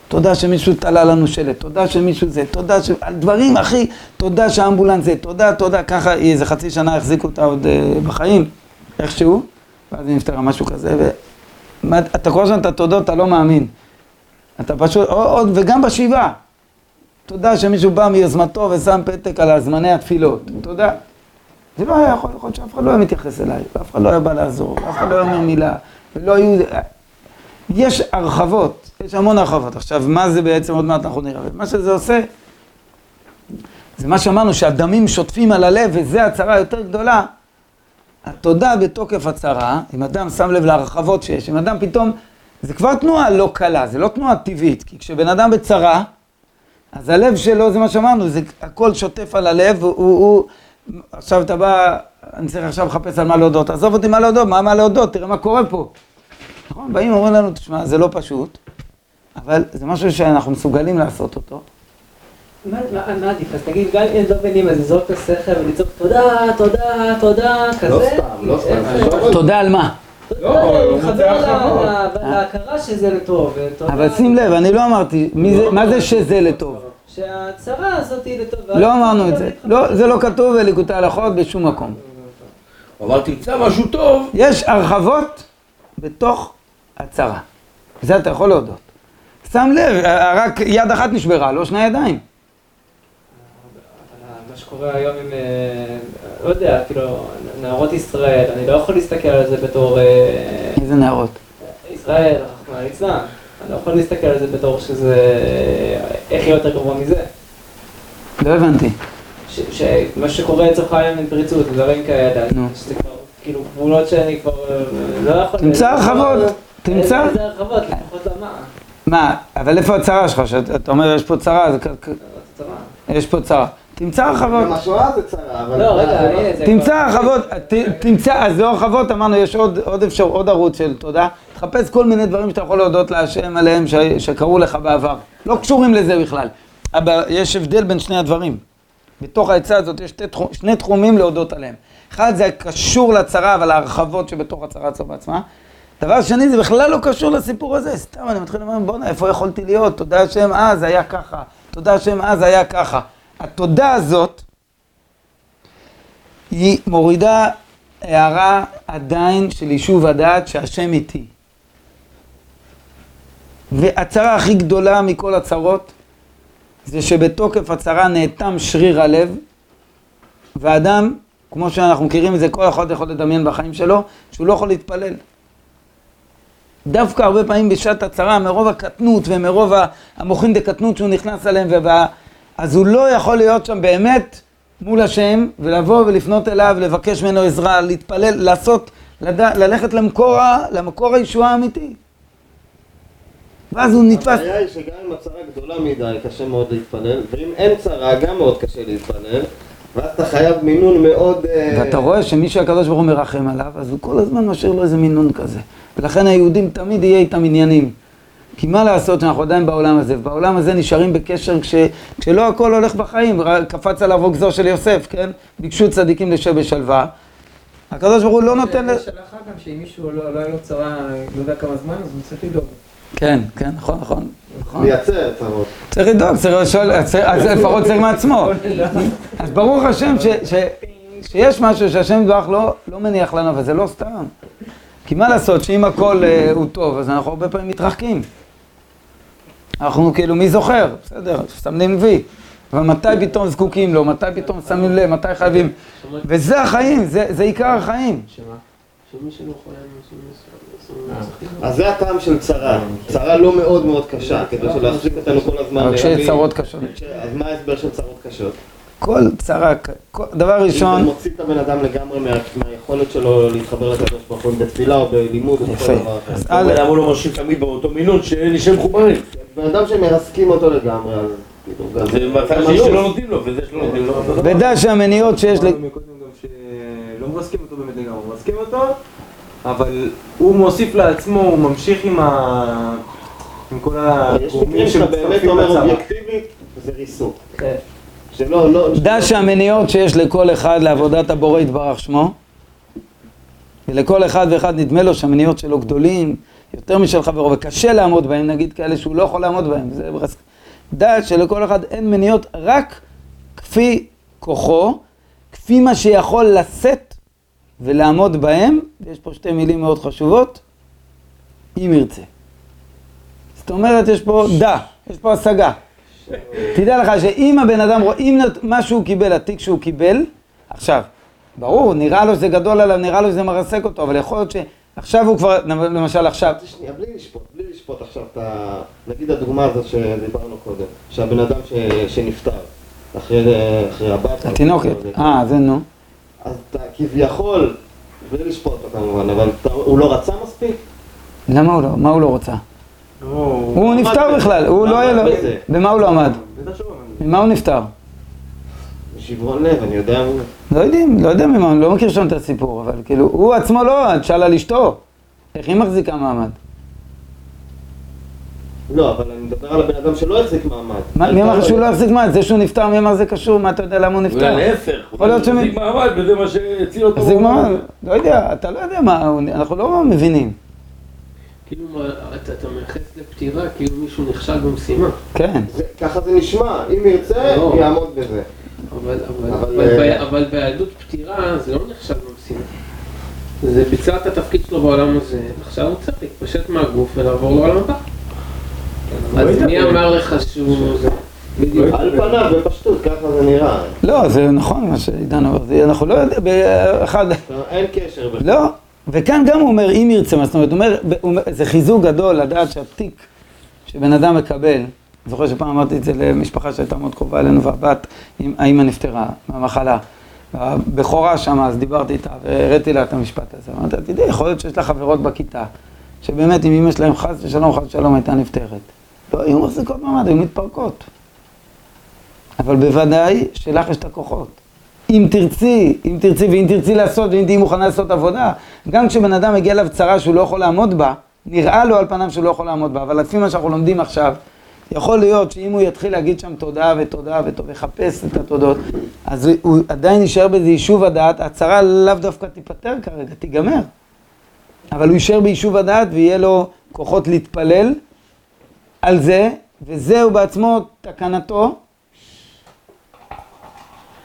תודה שמישהו תלה לנו שלט, תודה שמישהו זה, תודה ש... על דברים, אחי, תודה שהאמבולנס זה, תודה, תודה, ככה איזה חצי שנה החזיקו אותה עוד uh, בחיים, איכשהו, ואז היא נפטרה, משהו כזה, ו... מה, אתה קורא שם את התודות, אתה לא מאמין. אתה פשוט, עוד, וגם בשבעה. תודה שמישהו בא מיוזמתו ושם פתק על הזמני התפילות. תודה. זה לא היה יכול, להיות שאף אחד לא היה מתייחס אליי, ואף אחד לא היה בא לעזור, ואף אחד לא היה אומר מילה, ולא היו... יש הרחבות, יש המון הרחבות. עכשיו, מה זה בעצם, עוד מעט אנחנו נראה. מה שזה עושה, זה מה שאמרנו, שהדמים שוטפים על הלב, וזה הצרה היותר גדולה. התודה בתוקף הצרה, אם אדם שם לב להרחבות שיש, אם אדם פתאום, זה כבר תנועה לא קלה, זה לא תנועה טבעית, כי כשבן אדם בצרה, אז הלב שלו, זה מה שאמרנו, זה הכל שוטף על הלב, הוא, הוא, עכשיו אתה בא, אני צריך עכשיו לחפש על מה להודות, עזוב אותי מה להודות, מה מה להודות, תראה מה קורה פה. נכון, באים ואומרים לנו, תשמע, זה לא פשוט, אבל זה משהו שאנחנו מסוגלים לעשות אותו. מה עדיף? אז תגיד, גם אם לא מבינים, אז לזרוק את השכל ולצעוק תודה, תודה, תודה, כזה? לא סתם, לא סתם. לא, תודה על מה? לא, הוא להתחבר מוצא הרחבות. ל- להכרה שזה לטוב. אבל שים לב, אני לא אמרתי, מה זה שזה לטוב? שהצרה הזאת היא לטוב. לא אמרנו את זה. לא, זה לא כתוב בליקוטי הלכות בשום מקום. אבל תמצא משהו טוב. יש הרחבות בתוך הצרה. זה אתה יכול להודות. שם לב, רק יד אחת נשברה, לא שני ידיים. מה שקורה היום עם, אה, לא יודע, כאילו, נערות ישראל, אני לא יכול להסתכל על זה בתור אה, איזה נערות. ישראל, רחמנא ליצלן. אני לא יכול להסתכל על זה בתור שזה, איך יהיה יותר גרוע מזה. לא הבנתי. ש- שמה שקורה לצורך העניין עם פריצות ודברים כאלה, נו. שזה כבר, כאילו, גבולות שאני כבר אה, לא יכול... תמצא הרחבות, תמצא. איזה הרחבות, לפחות למה? מה, אבל איפה הצרה שלך? שאתה אומר יש פה צרה, זה כ-. יש פה צרה. תמצא הרחבות. גם השואה זה צרה, אבל... לא, רגע, זה הנה, זה תמצא הרחבות, תמצא, אז לא הרחבות, אמרנו, יש עוד, עוד אפשר, עוד ערוץ של תודה. תחפש כל מיני דברים שאתה יכול להודות להשם עליהם, ש, שקרו לך בעבר. לא קשורים לזה בכלל. אבל יש הבדל בין שני הדברים. בתוך העצה הזאת יש שני תחומים להודות עליהם. אחד זה קשור לצרה, אבל ההרחבות שבתוך הצרה עצמה בעצמה. דבר שני, זה בכלל לא קשור לסיפור הזה. סתם, אני מתחיל לומר, בואנה, איפה יכולתי להיות? תודה השם, אז היה ככה. תודה השם, אז היה ככה. התודה הזאת, היא מורידה הערה עדיין של יישוב הדעת שהשם איתי. והצרה הכי גדולה מכל הצרות זה שבתוקף הצרה נאטם שריר הלב ואדם, כמו שאנחנו מכירים את זה, כל אחד יכול לדמיין בחיים שלו, שהוא לא יכול להתפלל. דווקא הרבה פעמים בשעת הצרה, מרוב הקטנות ומרוב המוחין דקטנות שהוא נכנס אליהם, ובא, אז הוא לא יכול להיות שם באמת מול השם, ולבוא ולפנות אליו, לבקש ממנו עזרה, להתפלל, לעשות, לד... ללכת למקור, למקור הישועה האמיתי. ואז הוא נתפס... הבעיה היא שגם אם הצרה גדולה מדי, קשה מאוד להתפלל, ואם אין צרה, גם מאוד קשה להתפלל, ואז אתה חייב מינון מאוד... אה, ואתה רואה שמי שהקדוש ברוך הוא מרחם עליו, אז הוא כל הזמן משאיר לו איזה מינון כזה. ולכן היהודים תמיד יהיה איתם עניינים. כי מה לעשות שאנחנו עדיין בעולם הזה, ובעולם הזה נשארים בקשר כש, כשלא הכל הולך בחיים, קפץ עליו רוגזו של יוסף, כן? ביקשו צדיקים לשב בשלווה. הקדוש ברוך הוא לא נותן... יש הלכה גם שאם מישהו לא לא היה לו צרה, לא יודע כמה זמן, אז הוא צריך לדאוג. כן, כן, נכון, נכון. נכון. לייצר צרות. צריך לדאוג, צריך לשאול, צריך- אז לפחות צריך מעצמו. (laughs) אז ברוך השם שיש משהו שהשם יתברך לא, לא מניח לנו, אבל זה לא סתם. כי מה לעשות שאם הכל אה, הוא טוב, אז אנחנו הרבה פעמים מתרחקים. אנחנו כאילו, מי זוכר? בסדר, מסמנים וי. אבל מתי פתאום זקוקים לו? מתי פתאום שמים לב? מתי חייבים? וזה החיים, זה, זה עיקר החיים. לדאוג. אז זה הטעם של צרה. צרה לא מאוד מאוד קשה, כדי שלהחזיק אותנו כל הזמן... לימים. צרות קשות. אז מה ההסבר של צרות קשות? כל צרה, כל- דבר אם זה ראשון, מוציא את הבן אדם לגמרי מה- מהיכולת שלו להתחבר לקדוש ברוך הוא, אם בתפילה או בלימוד או. בכל דבר אחר. אז אבל א', למה הוא לא ממשיך תמיד באותו מינון שנשאר מחוברים? בן אדם שמרסקים אותו לגמרי, אז כאילו. זה מצב שיש. שלא נותנים לו, וזה שלא נותנים לו. ודע שהמניעות שיש ל... אמרנו מקודם גם שלא מרסקים אותו באמת לגמרי, מרסקים אותו, אבל הוא מוסיף לעצמו, הוא ממשיך עם ה... עם כל יש הגורמים מקרים שאתה באמת שמצטרפים אומר. אובייקטיבית, זה ריסוק. שלא, לא... דע שהמניעות שיש לכל אחד לעבודת הבורא יתברך שמו, ולכל אחד ואחד נדמה לו שהמניעות שלו גדולים יותר משל חברו, וקשה לעמוד בהם, נגיד כאלה שהוא לא יכול לעמוד בהם. זה ברס... דע שלכל אחד אין מניעות רק כפי כוחו, כפי מה שיכול לשאת ולעמוד בהם, ויש פה שתי מילים מאוד חשובות, אם ירצה. זאת אומרת, יש פה דע, יש פה השגה. תדע לך שאם הבן אדם רואה, אם מה שהוא קיבל, התיק שהוא קיבל, עכשיו, ברור, נראה לו שזה גדול עליו, נראה לו שזה מרסק אותו, אבל יכול להיות שעכשיו הוא כבר, למשל עכשיו, שנייה, בלי לשפוט, בלי לשפוט עכשיו את ה... נגיד הדוגמה הזאת שדיברנו קודם, שהבן אדם ש... שנפטר אחרי, אחרי הבת. התינוקת, אה, זה נו. אז אתה כביכול, בלי לשפוט אותו כמובן, אבל אתה, הוא לא רצה מספיק? למה הוא לא, מה הוא לא רוצה? הוא נפטר בכלל. הוא לא היה לו. במה הוא לא עמד? ממה הוא נפטר? שברון לב, אני יודע... לא יודעים, לא יודע ממה, אני לא מכיר שם את הסיפור, אבל כאילו, הוא עצמו לא, תשאל על אשתו, איך היא מחזיקה מעמד? לא, אבל אני מדבר על הבן אדם שלא החזיק מעמד. מי אמר שהוא לא יחזיק מעמד? זה שהוא נפטר, מי אמר זה קשור? מה אתה יודע למה הוא נפטר? אולי להפך, הוא מחזיק מעמד וזה מה שהציל אותו. יחזיק מעמד? לא יודע, אתה לא יודע מה, אנחנו לא מבינים. כאילו מה, אתה מייחס לפטירה כאילו מישהו נכשל במשימה. כן. ככה זה נשמע, אם ירצה, לא. יעמוד בזה. אבל, אבל, אבל, אבל, אה, ביהדות פטירה זה לא נכשל במשימה. זה ביצע את התפקיד שלו בעולם הזה, עכשיו הוא צריך להתפשט מהגוף ולעבור לעולם הבא. אז לא מי יודע. אמר לך שהוא... זה- בדיוק. על פניו, בפשטות, ככה זה נראה. לא, זה נכון מה שעידן אומר, זה- אנחנו לא יודעים, באחד, אין קשר בכלל. לא, וכאן גם הוא אומר, אם ירצה, מה זאת אומרת, הוא אומר, זה חיזוק גדול לדעת שהתיק שבן אדם מקבל, זוכר שפעם אמרתי את זה למשפחה שהייתה מאוד קרובה אלינו, והבת, האמא נפטרה מהמחלה. הבכורה שם, אז דיברתי איתה והראיתי לה את המשפט הזה. אמרתי לה, תדעי, יכול להיות שיש לה חברות בכיתה, שבאמת אם אמא שלהם חס ושלום, חס ושלום הייתה נפטרת. לא היו מחזיקות מעמד, היו מתפרקות. אבל בוודאי שלך יש את הכוחות. אם תרצי, אם תרצי ואם תרצי לעשות ואם תהיי מוכנה לעשות עבודה, גם כשבן אדם מגיע אליו צרה שהוא לא יכול לעמוד בה, נראה לו על פניו שהוא לא יכול לעמוד בה, אבל לפי מה שאנחנו לומדים עכשיו, יכול להיות שאם הוא יתחיל להגיד שם תודה ותודה ויחפש את התודות, אז הוא עדיין יישאר באיזה יישוב הדעת, הצרה לאו דווקא תיפתר כרגע, תיגמר. אבל הוא יישאר ביישוב הדעת ויהיה לו כוחות להתפלל על זה, וזהו בעצמו תקנתו,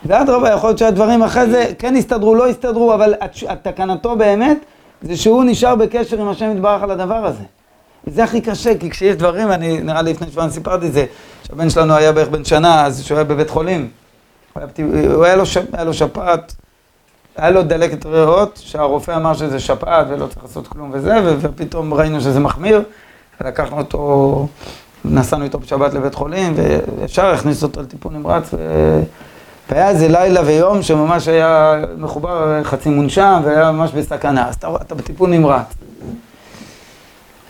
ואדרבה, יכול להיות שהדברים אחרי זה כן יסתדרו, לא יסתדרו, אבל התקנתו באמת זה שהוא נשאר בקשר עם השם יתברך על הדבר הזה. וזה הכי קשה, כי כשיש דברים, אני נראה לי לפני שבועיים סיפרתי את זה, שהבן שלנו היה בערך בן שנה, אז שהוא היה בבית חולים. הוא היה, הוא היה, לו, שפ, היה לו שפעת, היה לו דלקת ריאות, שהרופא אמר שזה שפעת ולא צריך לעשות כלום וזה, ו- ופתאום ראינו שזה מחמיר, ולקחנו אותו, נסענו איתו בשבת לבית חולים, וישר הכניסו אותו לטיפול נמרץ, ו... והיה איזה לילה ויום שממש היה מחובר חצי מונשם, והיה ממש בסכנה, אז אתה, אתה בטיפול נמרץ.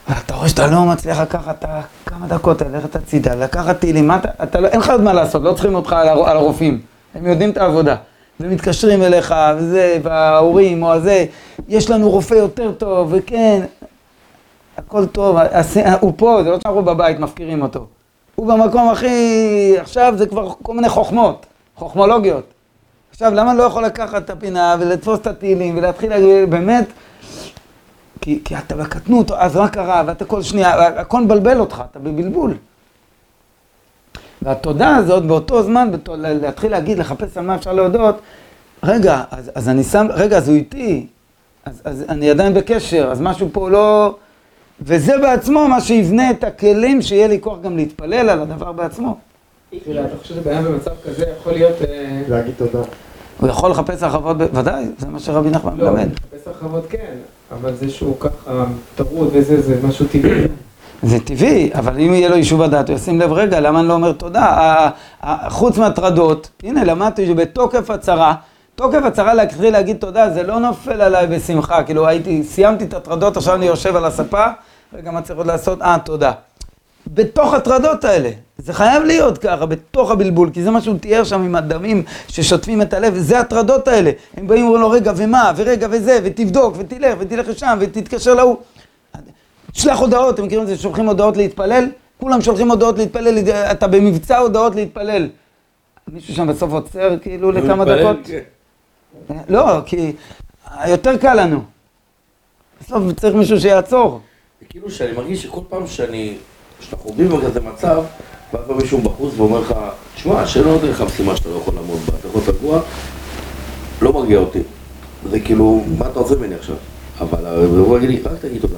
ואתה רואה שאתה לא מצליח לקחת את הכמה דקות ללכת הצידה, לקחת טילים, מה אתה, אתה לא, אין לך עוד מה לעשות, לא צריכים אותך על, הר, על הרופאים, הם יודעים את העבודה. ומתקשרים אליך, וזה, וההורים, או הזה, יש לנו רופא יותר טוב, וכן, הכל טוב, הוא פה, זה לא שאנחנו בבית מפקירים אותו. הוא במקום הכי, עכשיו זה כבר כל מיני חוכמות, חוכמולוגיות. עכשיו, למה לא יכול לקחת את הפינה ולתפוס את הטילים ולהתחיל, להגיד, באמת, כי, כי אתה בקטנות, אז מה קרה, ואתה כל שנייה, הכל מבלבל אותך, אתה בבלבול. והתודה הזאת באותו זמן, בתו, להתחיל להגיד, לחפש על מה אפשר להודות, רגע, אז, אז אני שם, רגע, אז הוא איתי, אז, אז אני עדיין בקשר, אז משהו פה לא... וזה בעצמו מה שיבנה את הכלים שיהיה לי כוח גם להתפלל על הדבר בעצמו. תראה, אתה חושב שבעיה במצב כזה יכול להיות... אה, להגיד תודה. הוא יכול לחפש הרחבות, ודאי, זה מה שרבי נחמן לא, מלמד. לחפש הרחבות כן, אבל זה שהוא ככה טרוד וזה, זה משהו טבעי. זה טבעי, אבל אם יהיה לו יישוב הדעת, הוא ישים לב, רגע, למה אני לא אומר תודה? ה- ה- חוץ מהטרדות, הנה, למדתי שבתוקף הצרה, תוקף הצרה להתחיל להגיד תודה, זה לא נופל עליי בשמחה, כאילו הייתי, סיימתי את הטרדות, עכשיו אני יושב על הספה, רגע, מה צריך עוד לעשות? אה, תודה. בתוך הטרדות האלה, זה חייב להיות ככה, בתוך הבלבול, כי זה מה שהוא תיאר שם עם הדמים ששוטפים את הלב, זה הטרדות האלה. הם באים ואומרים לו, רגע, ומה, ורגע, וזה, ותבדוק, ותלך, ותלך לשם, ותתקשר להוא. תשלח הודעות, אתם מכירים את זה, שולחים הודעות להתפלל? כולם שולחים הודעות להתפלל, אתה במבצע הודעות להתפלל. מישהו שם בסוף עוצר כאילו לכמה דקות? כן. לא, כי יותר קל לנו. בסוף צריך מישהו שיעצור. זה כאילו שאני מרגיש שכל פעם שאני, שאנחנו עומדים בכזה מצב, ואז בא מישהו בחוץ ואומר לך, שמע, שלא עוד לך משימה שאתה לא יכול לעמוד בה, אתה יכול להיות רגוע, לא מרגיע אותי. זה כאילו, מה אתה רוצה ממני עכשיו? אבל הוא יגיד לי, רק תגיד תודה.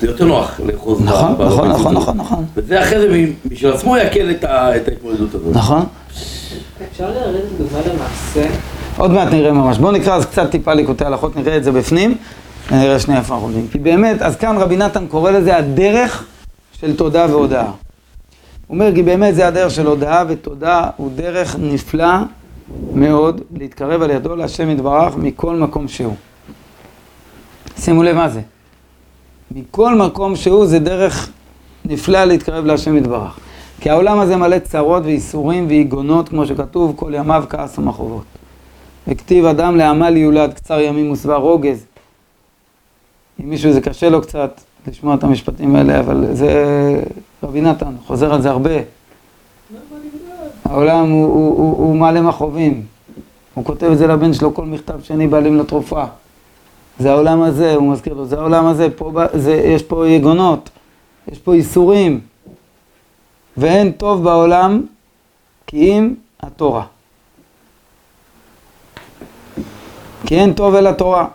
זה יותר נוח לאחוז נכון, ב- נכון, נכון. נכון, נכון. וזה אחרי זה בשביל עצמו יקל את ההתמודדות הזאת. נכון. אפשר לרדת דוגמה למעשה? עוד מעט נראה ממש. בואו נקרא אז קצת טיפה ליקוטי הלכות, נראה את זה בפנים, נראה שנייה איפה אנחנו עומדים. כי באמת, אז כאן רבי נתן קורא לזה הדרך של תודה והודאה. אומר כי באמת זה הדרך של הודאה ותודה הוא דרך נפלא מאוד להתקרב על ידו להשם יתברך מכל מקום שהוא. שימו לב מה זה. מכל מקום שהוא זה דרך נפלא להתקרב להשם יתברך. כי העולם הזה מלא צרות וייסורים ויגונות, כמו שכתוב, כל ימיו כעס ומחובות. וכתיב אדם לעמל יולד, קצר ימים ושבע רוגז. אם מישהו זה קשה לו קצת לשמוע את המשפטים האלה, אבל זה רבי נתן, חוזר על זה הרבה. העולם הוא, הוא, הוא, הוא מעלה מכאובים. הוא כותב את זה לבן שלו, כל מכתב שני בעלים לתרופה. זה העולם הזה, הוא מזכיר לו, זה העולם הזה, פה, זה, יש פה יגונות, יש פה ייסורים. ואין טוב בעולם כי אם התורה. כי אין טוב אלא תורה.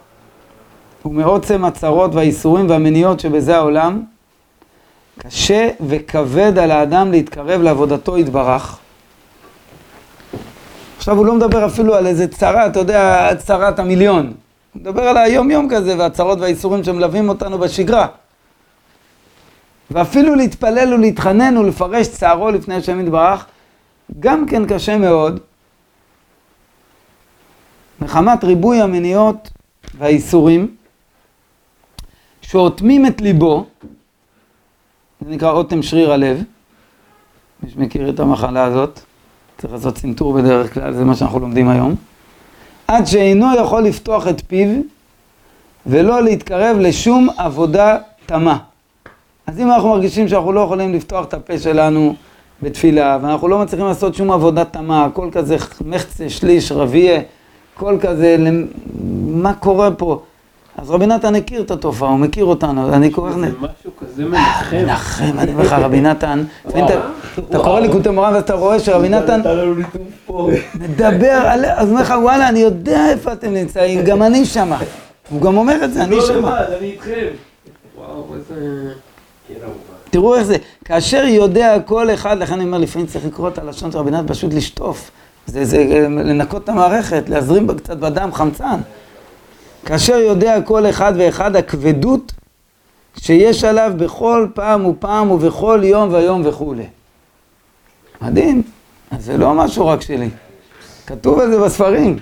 ומעוצם הצרות והייסורים והמניעות שבזה העולם, קשה וכבד על האדם להתקרב לעבודתו יתברך. עכשיו הוא לא מדבר אפילו על איזה צרה, אתה יודע, צרת המיליון. הוא מדבר על היום-יום כזה והצרות והייסורים שמלווים אותנו בשגרה. ואפילו להתפלל ולהתחנן ולפרש צערו לפני השם יתברך, גם כן קשה מאוד, מחמת ריבוי המניעות והייסורים, שאוטמים את ליבו, זה נקרא אוטם שריר הלב, מי שמכיר את המחלה הזאת, צריך לעשות צנתור בדרך כלל, זה מה שאנחנו לומדים היום, עד שאינו יכול לפתוח את פיו ולא להתקרב לשום עבודה תמה. אז אם אנחנו מרגישים שאנחנו לא יכולים לפתוח את הפה שלנו בתפילה, ואנחנו לא מצליחים לעשות שום עבודה תמה, הכל כזה מחצה, שליש, רביע, הכל כזה, מה קורה פה? אז רבי נתן הכיר את התופעה, הוא מכיר אותנו, אני כל כך... זה משהו כזה מנחם. מנחם, אני אומר לך, רבי נתן, אתה- קורא ליקוטי מורן ואתה רואה שרבי נתן. מדבר. אז אומר לך, וואלה, אני יודע איפה אתם נמצאים, גם אני שמה. הוא גם אומר את זה, אני לא שמה. לבד, אני איתכם. וואו, איזה... תראו איך זה, כאשר יודע כל אחד, לכן אני אומר, לפעמים צריך לקרוא את הלשון של רבי נתן, פשוט לשטוף. זה, אה, לנקות את המערכת, להזרים קצת בדם חמצן. כאשר יודע כל אחד ואחד הכבדות שיש עליו בכל פעם ופעם ובכל יום ויום וכולי. מדהים, אז זה לא משהו רק שלי. כתוב על זה בספרים.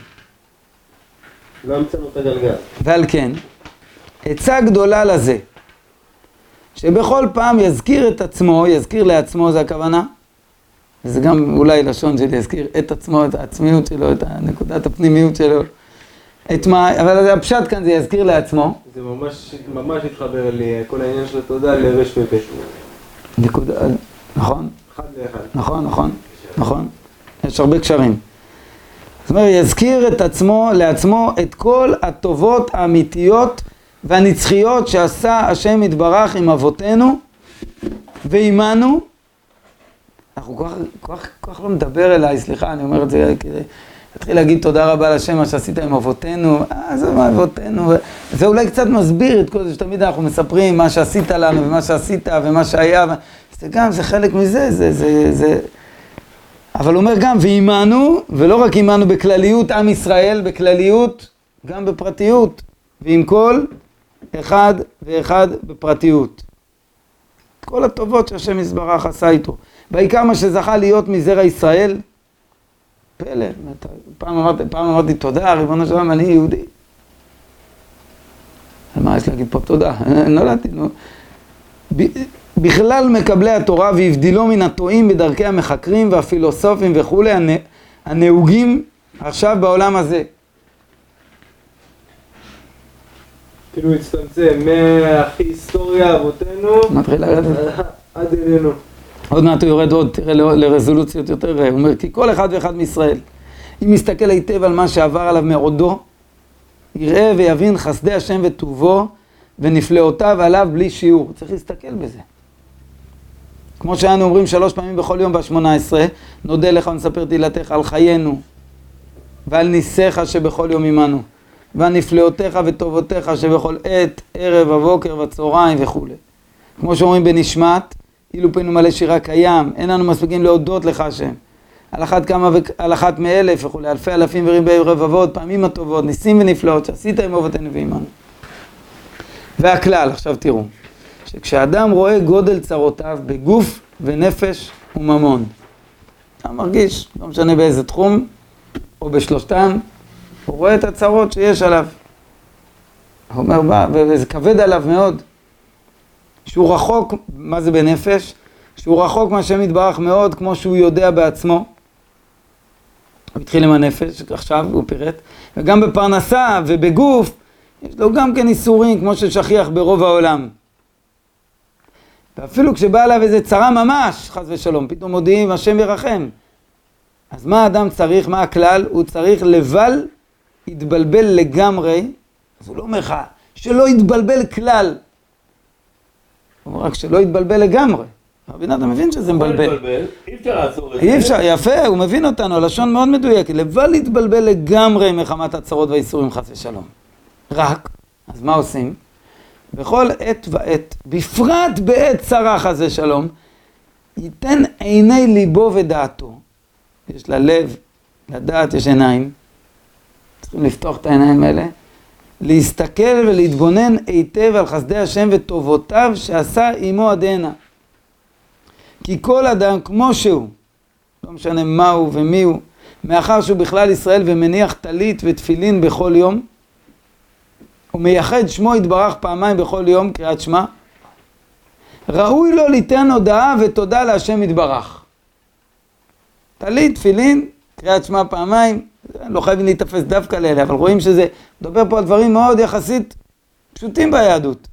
לא המצאנו את הגלגל. ועל כן, עצה גדולה לזה, שבכל פעם יזכיר את עצמו, יזכיר לעצמו, זה הכוונה, וזה גם אולי לשון של יזכיר את עצמו, את העצמיות שלו, את נקודת הפנימיות שלו, את מה, אבל הפשט כאן זה יזכיר לעצמו, זה ממש, ממש התחבר לי, כל העניין של התודה לרש ובית. נקודה, נכון, אחד לאחד. נכון, נכון, נכון, יש הרבה קשרים. זאת אומרת, יזכיר את עצמו, לעצמו, את כל הטובות האמיתיות והנצחיות שעשה השם יתברך עם אבותינו ועימנו. אנחנו כל כך, כל כך, כל כך לא מדבר אליי, סליחה, אני אומר את זה כדי להתחיל להגיד תודה רבה להשם מה שעשית עם אבותינו, אה, זה מה אבותינו, זה אולי קצת מסביר את כל זה שתמיד אנחנו מספרים מה שעשית לנו ומה שעשית ומה שהיה, זה גם, זה חלק מזה, זה, זה, זה... אבל אומר גם, ועימנו, ולא רק עימנו בכלליות עם ישראל, בכלליות, גם בפרטיות, ועם כל אחד ואחד בפרטיות. את כל הטובות שהשם יזברך עשה איתו. בעיקר מה שזכה להיות מזרע ישראל, פלא, פעם אמרתי, פעם אמרתי תודה, ריבונו של עולם, אני יהודי. על מה יש להגיד פה תודה? (laughs) נולדתי, נו. בכלל מקבלי התורה והבדילו מן הטועים בדרכי המחקרים והפילוסופים וכולי הנ- הנהוגים עכשיו בעולם הזה. כאילו הצטמצם מהכי היסטוריה אבותינו מתחיל לרדת. עד אלינו. עוד מעט הוא יורד עוד, תראה לרזולוציות יותר, הוא אומר, כי כל אחד ואחד מישראל, אם יסתכל היטב על מה שעבר עליו מעודו, יראה ויבין חסדי השם וטובו ונפלאותיו עליו בלי שיעור. צריך להסתכל בזה. כמו שאנו אומרים שלוש פעמים בכל יום בשמונה עשרה, נודה לך ונספר תהילתך על חיינו ועל ניסיך שבכל יום עמנו ועל נפלאותיך וטובותיך שבכל עת, ערב, הבוקר והצהריים וכולי. כמו שאומרים בנשמת, אילו פינו מלא שירה קיים, אין לנו מספיקים להודות לך השם. על אחת כמה ועל אחת מאלף וכולי, אלפי אלפים וריבי רבבות, פעמים הטובות, ניסים ונפלאות שעשית עם אבותינו ועמנו. והכלל, עכשיו תראו, שכשאדם רואה גודל צרותיו בגוף ונפש וממון, אתה מרגיש, לא משנה באיזה תחום, או בשלושתם, הוא רואה את הצרות שיש עליו. הוא אומר? וזה כבד עליו מאוד. שהוא רחוק, מה זה בנפש? שהוא רחוק מהשם יתברך מאוד, כמו שהוא יודע בעצמו. הוא התחיל עם הנפש, עכשיו הוא פירט, וגם בפרנסה ובגוף, יש לו גם כן איסורים, כמו ששכיח ברוב העולם. ואפילו כשבא אליו איזה צרה ממש, חס ושלום, פתאום מודיעים, השם ירחם. אז מה האדם צריך, מה הכלל? הוא צריך לבל יתבלבל לגמרי, אז הוא לא אומר לך, שלא יתבלבל כלל. רק שלא יתבלבל לגמרי. רבי נתן מבין שזה מבלבל. אי אפשר לעצור את זה. אי אפשר, יפה, הוא מבין אותנו, הלשון מאוד מדויקת. לבל להתבלבל לגמרי מחמת הצרות והאיסורים חס ושלום. רק, אז מה עושים? בכל עת ועת, בפרט בעת צרה חס ושלום, ייתן עיני ליבו ודעתו. יש ללב, לדעת יש עיניים. צריכים לפתוח את העיניים האלה. להסתכל ולהתבונן היטב על חסדי השם וטובותיו שעשה עמו עד הנה. כי כל אדם כמו שהוא, לא משנה מהו ומי הוא, מאחר שהוא בכלל ישראל ומניח טלית ותפילין בכל יום, ומייחד שמו יתברך פעמיים בכל יום, קריאת שמע, ראוי לו ליתן הודאה ותודה להשם יתברך. טלית, תפילין, קריאת שמע פעמיים, לא חייבים להיתפס דווקא לאלה, אבל רואים שזה, מדבר פה על דברים מאוד יחסית פשוטים ביהדות.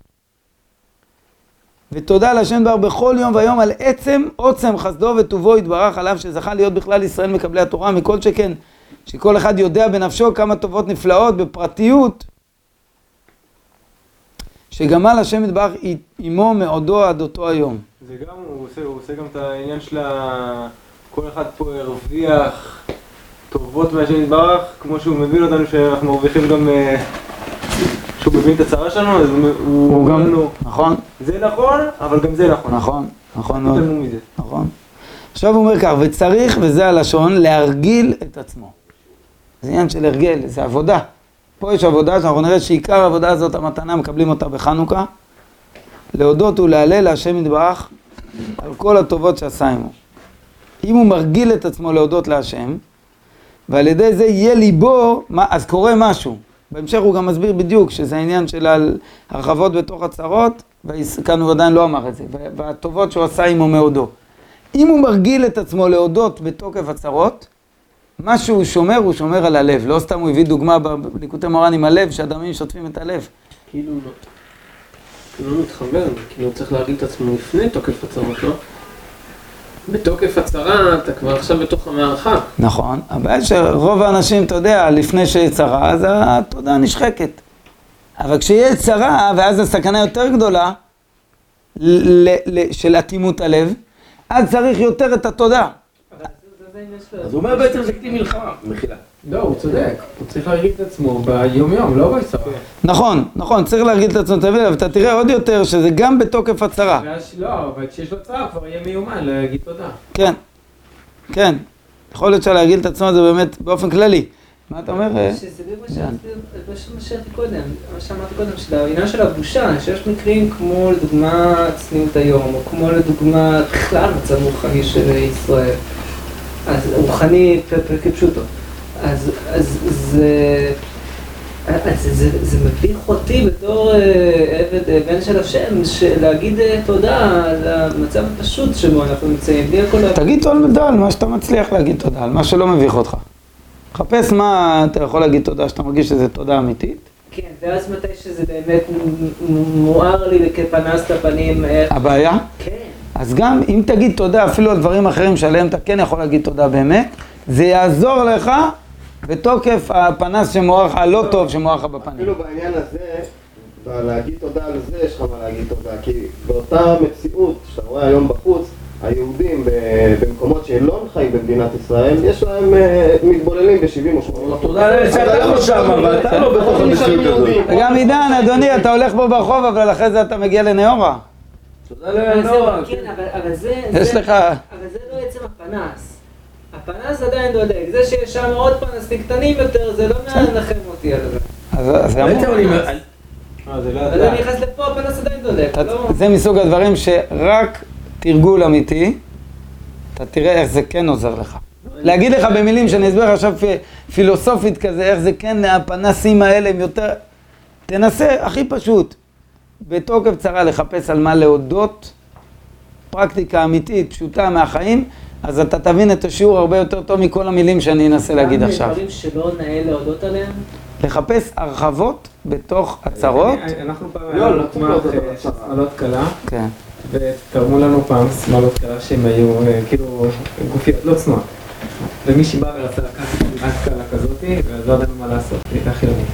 ותודה להשם דבר בכל יום ויום על עצם עוצם חסדו וטובו יתברך עליו שזכה להיות בכלל ישראל מקבלי התורה מכל שכן שכל אחד יודע בנפשו כמה טובות נפלאות בפרטיות שגמל השם יתברך עמו מעודו עד אותו היום. זה גם, הוא עושה, הוא עושה גם את העניין של ה... כל אחד פה הרוויח טובות מהשם יתברך, כמו שהוא מבין אותנו שאנחנו מרוויחים גם... אה, שהוא מבין את הצרה שלנו, אז הוא הוא אומר גם, לנו, נכון, זה נכון, אבל גם זה נכון. נכון, נכון מאוד. נכון. עכשיו הוא אומר כך, וצריך, וזה הלשון, להרגיל את עצמו. זה עניין של הרגל, זה עבודה. פה יש עבודה שאנחנו נראה שעיקר העבודה הזאת, המתנה, מקבלים אותה בחנוכה. להודות ולהלל להשם יתברך על כל הטובות שעשה עמו. אם הוא מרגיל את עצמו להודות להשם, ועל ידי זה יהיה ליבו, מה, אז קורה משהו. בהמשך הוא גם מסביר בדיוק שזה העניין של הרחבות בתוך הצרות, וכאן הוא עדיין לא אמר את זה, והטובות שהוא עשה עמו מאודו. אם הוא מרגיל את עצמו להודות בתוקף הצרות, מה שהוא שומר, הוא שומר על הלב. לא סתם הוא הביא דוגמה בליקוטי מורן עם הלב, שהדמים שוטפים את הלב. כאילו לא. כאילו לא מתחבר, כאילו צריך להרגיל את עצמו לפני תוקף הצרות, לא? בתוקף הצרה אתה כבר עכשיו בתוך המערכה. נכון, הבעיה שרוב האנשים, אתה יודע, לפני שיש צרה, אז התודה נשחקת. אבל כשיהיה צרה, ואז הסכנה יותר גדולה של אטימות הלב, אז צריך יותר את התודה. אז הוא אומר בעצם זה כלי מלחמה, מחילה. לא, הוא צודק. הוא צריך להרגיל את עצמו ביום-יום, לא בהצרה. נכון, נכון, צריך להרגיל את עצמו, תבין, אבל אתה תראה עוד יותר שזה גם בתוקף הצרה. ואז לא, אבל כשיש לו צרה כבר יהיה מיומן להגיד תודה. כן, כן. יכול להיות שלהרגיל את עצמו זה באמת באופן כללי. מה אתה אומר? שזה בדיוק מה שאמרתי קודם, מה שאמרתי קודם, של העניין של הבושה, שיש מקרים כמו לדוגמה צניעות היום, או כמו לדוגמה בכלל מצב רוחני של ישראל, אז רוחני כפשוטו, אז אז זה... אז זה, זה, זה מביך אותי בתור אה, עבד, אה, בן של השם, להגיד אה, תודה על המצב הפשוט שבו אנחנו נמצאים, בלי הכל... תגיד תודה על מה שאתה מצליח להגיד תודה, על מה שלא מביך אותך. חפש מה אתה יכול להגיד תודה, שאתה מרגיש שזה תודה אמיתית. כן, ואז מתי שזה באמת מואר לי כפנס את הפנים, איך... הבעיה? כן. אז גם אם תגיד תודה אפילו על דברים אחרים שעליהם אתה כן יכול להגיד תודה באמת, זה יעזור לך בתוקף הפנס שמואר לך, הלא טוב שמואר לך בפנים. אפילו בעניין הזה, להגיד תודה על זה, יש לך מה להגיד תודה, כי באותה מציאות שאתה רואה היום בחוץ, היהודים במקומות שלא חיים במדינת ישראל, יש להם אה, מתבוללים ב-70 או 80 תודה לאל שאתה לא שם, אבל אתה לא בתוך המציאות הזאת. וגם עידן, אדוני, אתה הולך פה ברחוב, אבל אחרי זה אתה מגיע לנאורה. תודה נורא. כן. אבל זה לא עצם הפנס. הפנס עדיין דודק. זה שיש שם עוד פנסים קטנים יותר, זה לא מנחם אותי על זה. אז אז זה אמור. זה לא ידע. אני נכנס לפה, הפנס עדיין. אתה- לא... זה מסוג הדברים שרק תרגול אמיתי, אתה תראה איך זה כן עוזר לך. להגיד לך במילים שאני אסביר לך עכשיו פילוסופית כזה, איך זה כן, הפנסים האלה הם יותר... תנסה, הכי פשוט, בתוקף צרה לחפש על מה להודות, פרקטיקה אמיתית, פשוטה מהחיים, אז אתה תבין את השיעור הרבה יותר טוב מכל המילים שאני אנסה להגיד גם עכשיו. דברים שלא נאה להודות עליהם. לחפש הרחבות בתוך הצרות, אנחנו פעם לא, היה לא לנו גמ"ח, אה, הצרה. שמאלות קלה, כן. ותרמו לנו פעם שמאלות קלה שהם היו אה, כאילו גופיות, לא צנועות. ומישהי באה ורצה לקחת שמלת קלה כזאתי, ואז לא ידענו מה לעשות, היא הייתה חילונית.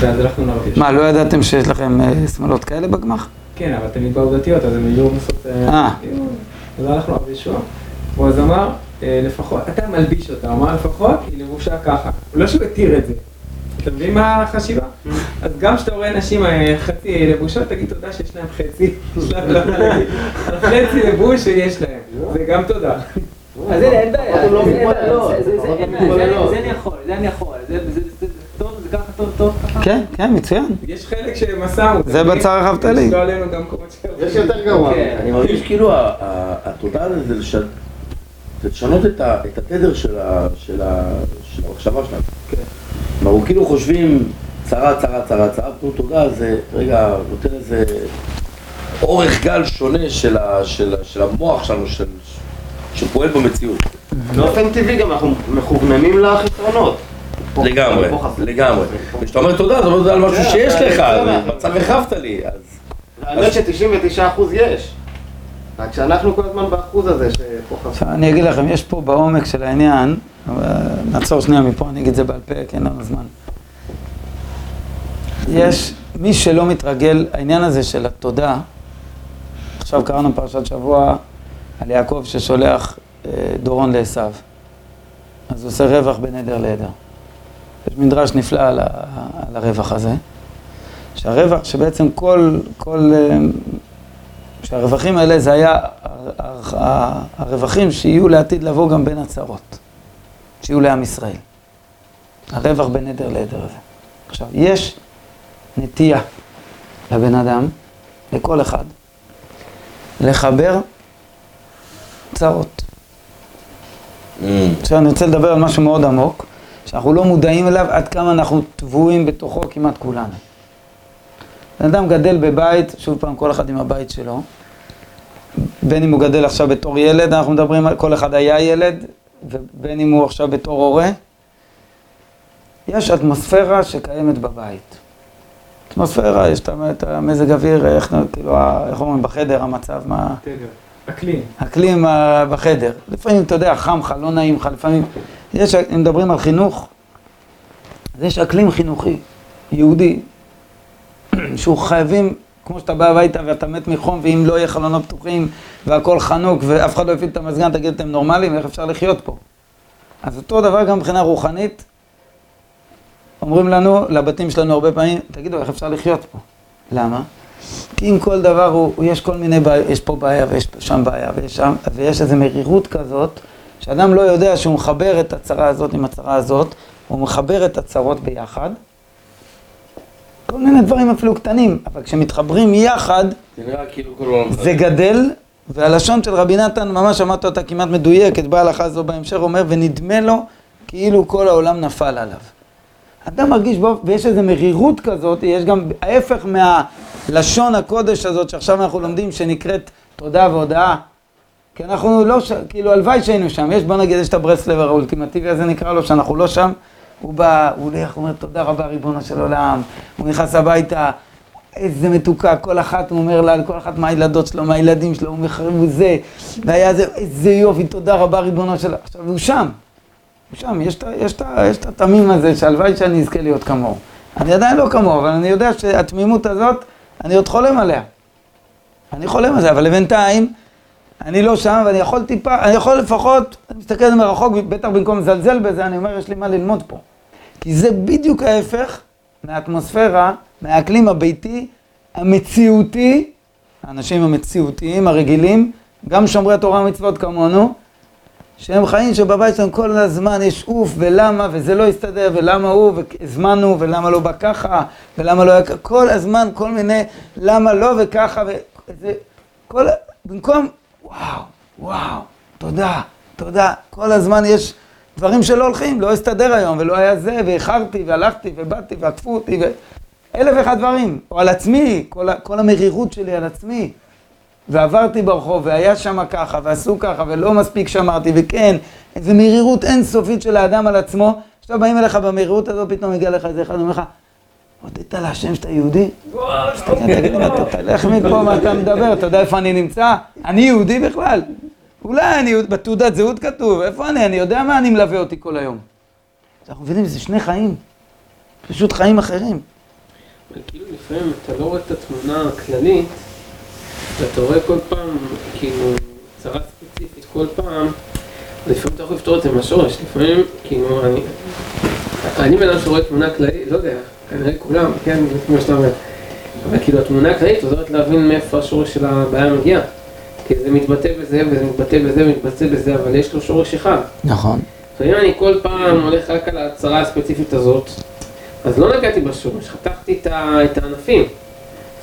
ואז הלכנו להרגיש. מה, לא ידעתם שיש לכם אה, שמאלות כאלה בגמ"ח? כן, אבל תמיד באו דתיות, אז הם היו עושות... אה. כאילו, אז הלכנו להרגיש ישוע, הוא אז אמר, אה, לפחות, אתה מלביש אותה, הוא אמר לפחות, היא לבושה ככה. לא שהוא התיר את זה. אתה מבין מה החשיבה? אז גם כשאתה רואה נשים אה, חצי לבושות, תגיד תודה שיש להם חצי. לא חצי לבוש שיש להם. זה גם תודה. אז אין בעיה. לא זה- אני יכול, זה אני יכול. זה טוב, ככה. כן, כן, מצוין. יש חלק שמסרנו. זה בצר אהבת לי. יש לא יותר גרוע. כן. אני מרגיש כאילו ה- ה- התודה הזה זה לש- זה לשנות את התדר של המחשבה שלנו. כלומר, הוא כאילו חושבים צרה, צרה, צרה, צרה, תנו תודה, זה רגע נותן איזה אורך גל שונה של המוח שלנו, של- שפועל במציאות. באופן טבעי גם אנחנו מכווננים לחסרונות. לגמרי. לגמרי. וכשאתה אומר תודה, אתה אומר תודה על משהו שיש לך. מצב החבת לי, אז... האמת ש-99% יש. רק שאנחנו כל הזמן באחוז הזה שפה חסר. עכשיו אני אגיד לכם, יש פה בעומק של העניין, נעצור שנייה מפה, אני אגיד את זה בעל פה, כי אין לנו זמן. יש מי שלא מתרגל, העניין הזה של התודה, עכשיו קראנו פרשת שבוע על יעקב ששולח אה, דורון לעשו, אז הוא עושה רווח בין עדר לעדר. יש מדרש נפלא על, ה, על הרווח הזה, שהרווח, שבעצם כל, כל, אה, שהרווחים האלה זה היה הרווחים שיהיו לעתיד לבוא גם בין הצרות, שיהיו לעם ישראל. הרווח בין עדר לעדר הזה. עכשיו, יש נטייה לבן אדם, לכל אחד, לחבר צרות. Mm. עכשיו אני רוצה לדבר על משהו מאוד עמוק, שאנחנו לא מודעים אליו עד כמה אנחנו טבועים בתוכו כמעט כולנו. בן אדם גדל בבית, שוב פעם, כל אחד עם הבית שלו, בין אם הוא גדל עכשיו בתור ילד, אנחנו מדברים על כל אחד היה ילד, ובין אם הוא עכשיו בתור הורה, יש אטמוספירה שקיימת בבית. אטמוספירה, יש את המזג אוויר, איך, כאילו, איך אומרים, בחדר, המצב, מה... אקלים. אקלים בחדר. לפעמים, אתה יודע, חם לך, לא נעים לך, לפעמים... יש, אם מדברים על חינוך, אז יש אקלים חינוכי, יהודי, (clears throat) שהוא חייבים, כמו שאתה בא הביתה ואתה מת מחום, ואם לא יהיה חלונות פתוחים, והכל חנוק, ואף אחד לא יפעיל את המזגן, תגיד, אתם נורמלים? איך אפשר לחיות פה? אז אותו דבר גם מבחינה רוחנית, אומרים לנו, לבתים שלנו הרבה פעמים, תגידו, איך אפשר לחיות פה? למה? כי אם כל דבר הוא, יש כל מיני בעיות, יש פה בעיה ויש שם בעיה ויש שם, ויש איזו מרירות כזאת, שאדם לא יודע שהוא מחבר את הצרה הזאת עם הצרה הזאת, הוא מחבר את הצרות ביחד. כל מיני דברים אפילו קטנים, אבל כשמתחברים יחד, זה כאילו. זה גדל, והלשון של רבי נתן, ממש אמרת אותה כמעט מדויקת, בהלכה הזו בהמשך, אומר, ונדמה לו כאילו כל העולם נפל עליו. אדם מרגיש בו, ויש איזו מרירות כזאת, יש גם ההפך מהלשון הקודש הזאת שעכשיו אנחנו לומדים, שנקראת תודה והודאה. כי אנחנו לא, ש... כאילו הלוואי שהיינו שם, יש בוא נגיד, יש את הברסלבר האולטימטיבי הזה נקרא לו, שאנחנו לא שם, הוא בא, הוא הולך, הוא אומר תודה רבה ריבונו של עולם, הוא נכנס הביתה, איזה מתוקה, כל אחת, הוא אומר לה, כל אחת מהילדות שלו, מהילדים שלו, הוא מחרב זה, והיה זה, איזה יופי, תודה רבה ריבונו של... עכשיו, הוא שם, הוא שם, יש את התמים הזה, שהלוואי שאני אזכה להיות כמוהו. אני עדיין לא כמוהו, אבל אני יודע שהתמימות הזאת, אני עוד חולם עליה. אני חולם על זה, אבל לבינתיים, אני לא שם, ואני יכול טיפה, אני יכול לפחות, אני מסתכל מרחוק, בטח במקום לזלזל בזה, אני אומר, יש לי מה ללמוד פה. כי זה בדיוק ההפך מהאטמוספירה, מהאקלים הביתי, המציאותי, האנשים המציאותיים, הרגילים, גם שומרי התורה ומצוות כמונו, שהם חיים שבבית שלהם כל הזמן יש אוף ולמה וזה לא יסתדר ולמה הוא והזמנו ולמה לא בא ככה ולמה לא היה ככה, כל הזמן כל מיני למה לא וככה וזה, כל, במקום וואו, וואו, תודה, תודה, כל הזמן יש דברים שלא הולכים, לא הסתדר היום ולא היה זה ואיחרתי והלכתי ובאתי ועקפו אותי ואלף ואחד דברים, או על עצמי, כל, כל המרירות שלי על עצמי. ועברתי ברחוב, והיה שם ככה, ועשו ככה, ולא מספיק שמרתי, וכן, איזו מרירות אינסופית של האדם על עצמו. עכשיו באים אליך במרירות הזאת, פתאום מגיע לך איזה אחד, אומר לך, הודית להשם שאתה יהודי? תגיד לי, אתה תלך מפה, מה אתה מדבר? אתה יודע איפה אני נמצא? אני יהודי בכלל? אולי אני, בתעודת זהות כתוב, איפה אני? אני יודע מה אני מלווה אותי כל היום. אנחנו מבינים, זה שני חיים, פשוט חיים אחרים. כאילו לפעמים אתה לא רואה את התמונה הכללית, ואתה רואה כל פעם, כאילו, צרה ספציפית כל פעם, לפעמים אתה יכול לפתור את זה מהשורש, לפעמים, כאילו, אני, אני בן אדם שרואה תמונה כללית, לא יודע, כנראה כולם, כן, כמו שאתה אומר, אבל כאילו התמונה הכללית עוזרת להבין מאיפה השורש של הבעיה מגיע. כי זה מתבטא בזה, וזה מתבטא בזה, ומתבטא בזה, אבל יש לו שורש אחד. נכון. לפעמים אני כל פעם הולך רק על הצרה הספציפית הזאת, אז לא נגעתי בשורש, חתכתי את הענפים.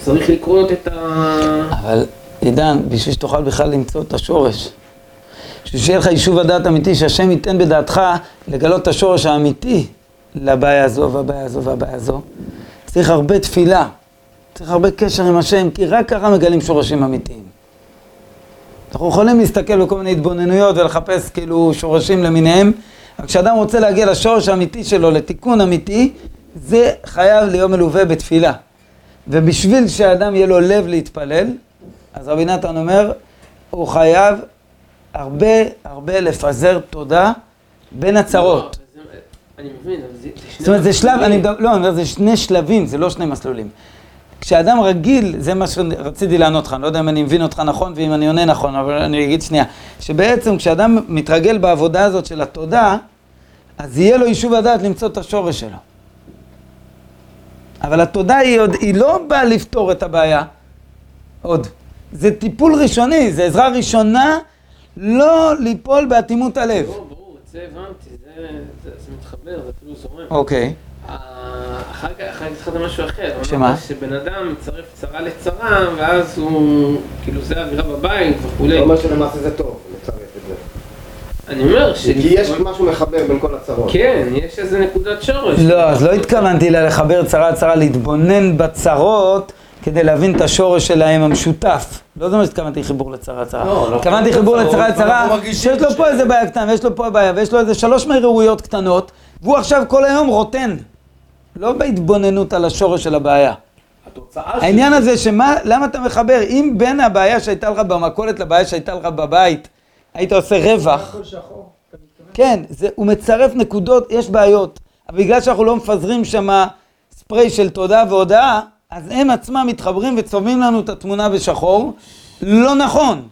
צריך לקרות את ה... אבל עידן, בשביל שתוכל בכלל למצוא את השורש, בשביל שיהיה לך יישוב הדעת אמיתי, שהשם ייתן בדעתך לגלות את השורש האמיתי לבעיה הזו והבעיה הזו והבעיה הזו, צריך הרבה תפילה, צריך הרבה קשר עם השם, כי רק ככה מגלים שורשים אמיתיים. אנחנו יכולים להסתכל בכל מיני התבוננויות ולחפש כאילו שורשים למיניהם, אבל כשאדם רוצה להגיע לשורש האמיתי שלו, לתיקון אמיתי, זה חייב להיות מלווה בתפילה. ובשביל שאדם יהיה לו לב להתפלל, אז רבי נתן אומר, הוא חייב הרבה הרבה לפזר תודה בין הצרות. אני מבין, אבל זה זאת אומרת, זה שלב, אני לא, אני אומר, זה שני שלבים, זה לא שני מסלולים. כשאדם רגיל, זה מה שרציתי לענות לך, אני לא יודע אם אני מבין אותך נכון ואם אני עונה נכון, אבל אני אגיד שנייה, שבעצם כשאדם מתרגל בעבודה הזאת של התודה, אז יהיה לו יישוב הדעת למצוא את השורש שלו. אבל התודה היא, עוד, היא לא באה לפתור את הבעיה, עוד. זה טיפול ראשוני, זה עזרה ראשונה לא ליפול באטימות הלב. ברור, ברור, את זה הבנתי, זה, מתחבר, זה אפילו זורם. אוקיי. אה, אחר כך, התחלת משהו אחר. שמה? שבן אדם מצרף צרה לצרה, ואז הוא, כאילו זה האווירה בבית וכולי. זה אומר שלמעשה זה טוב לצרף את זה. אני אומר ש... כי יש משהו מחבר בין כל הצרות. כן, יש איזה נקודת שורש. לא, אז לא התכוונתי לחבר צרה צרה, להתבונן בצרות כדי להבין את השורש שלהם המשותף. לא זה מה שהתכוונתי חיבור לצרה צרה. לא, אנחנו התכוונתי חיבור בצרות, לצרה ואנחנו צרה, שיש לו פה איזה בעיה קטנה, ויש לו פה בעיה, ויש לו איזה שלוש מהירויות קטנות, והוא עכשיו כל היום רוטן. לא בהתבוננות על השורש של הבעיה. העניין הזה שמה, למה אתה מחבר? אם בין הבעיה שהייתה לך במכולת לבעיה שהייתה לך בבית, היית עושה רווח. כן, זה, הוא מצרף נקודות, יש בעיות. אבל בגלל שאנחנו לא מפזרים שם ספרי של תודה והודאה, אז הם עצמם מתחברים וצובעים לנו את התמונה בשחור. לא נכון.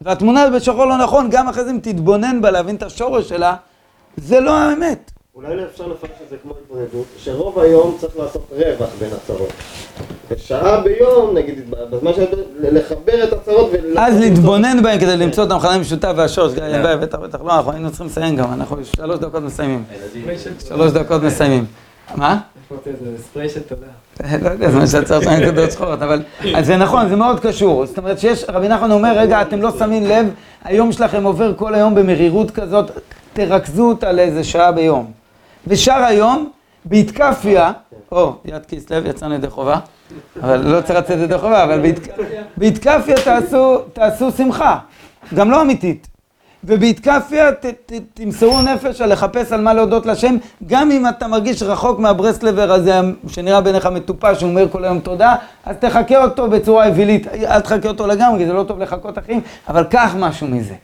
והתמונה בשחור לא נכון, גם אחרי זה אם תתבונן בה להבין את השורש שלה, זה לא האמת. אולי אפשר לפרש את זה כמו התמודדות, שרוב היום צריך לעשות רווח בין הצרות. ושעה ביום, נגיד, בזמן שאתה לחבר את הצרות ול... אז להתבונן בהם כדי למצוא את המכנה המשותף והשורש, גיא, אין בעיה, בטח, בטח, לא, אנחנו היינו צריכים לסיים גם, אנחנו שלוש דקות מסיימים. שלוש דקות מסיימים. מה? ספרי של תודה. לא יודע, זה מה שיצר אותנו נקודות שחורות, אבל אז זה נכון, זה מאוד קשור. זאת אומרת שיש, רבי נחמן אומר, רגע, אתם לא שמים לב, היום שלכם עובר כל היום במרירות כזאת, תרכזו אותה לאיזה שעה ביום. ושאר היום, בהתקפיה, או, יד כסלו, יצאנו ידי חובה, אבל לא צריך לצאת ידי חובה, אבל בהתק- בהתקפיה תעשו שמחה, גם לא אמיתית. ובהתקפיה תמסרו נפש על לחפש על מה להודות לשם, גם אם אתה מרגיש רחוק מהברסלבר הזה שנראה בעיניך מטופש, שהוא אומר כל היום תודה, אז תחכה אותו בצורה אווילית, אל תחכה אותו לגמרי, זה לא טוב לחכות אחים, אבל קח משהו מזה.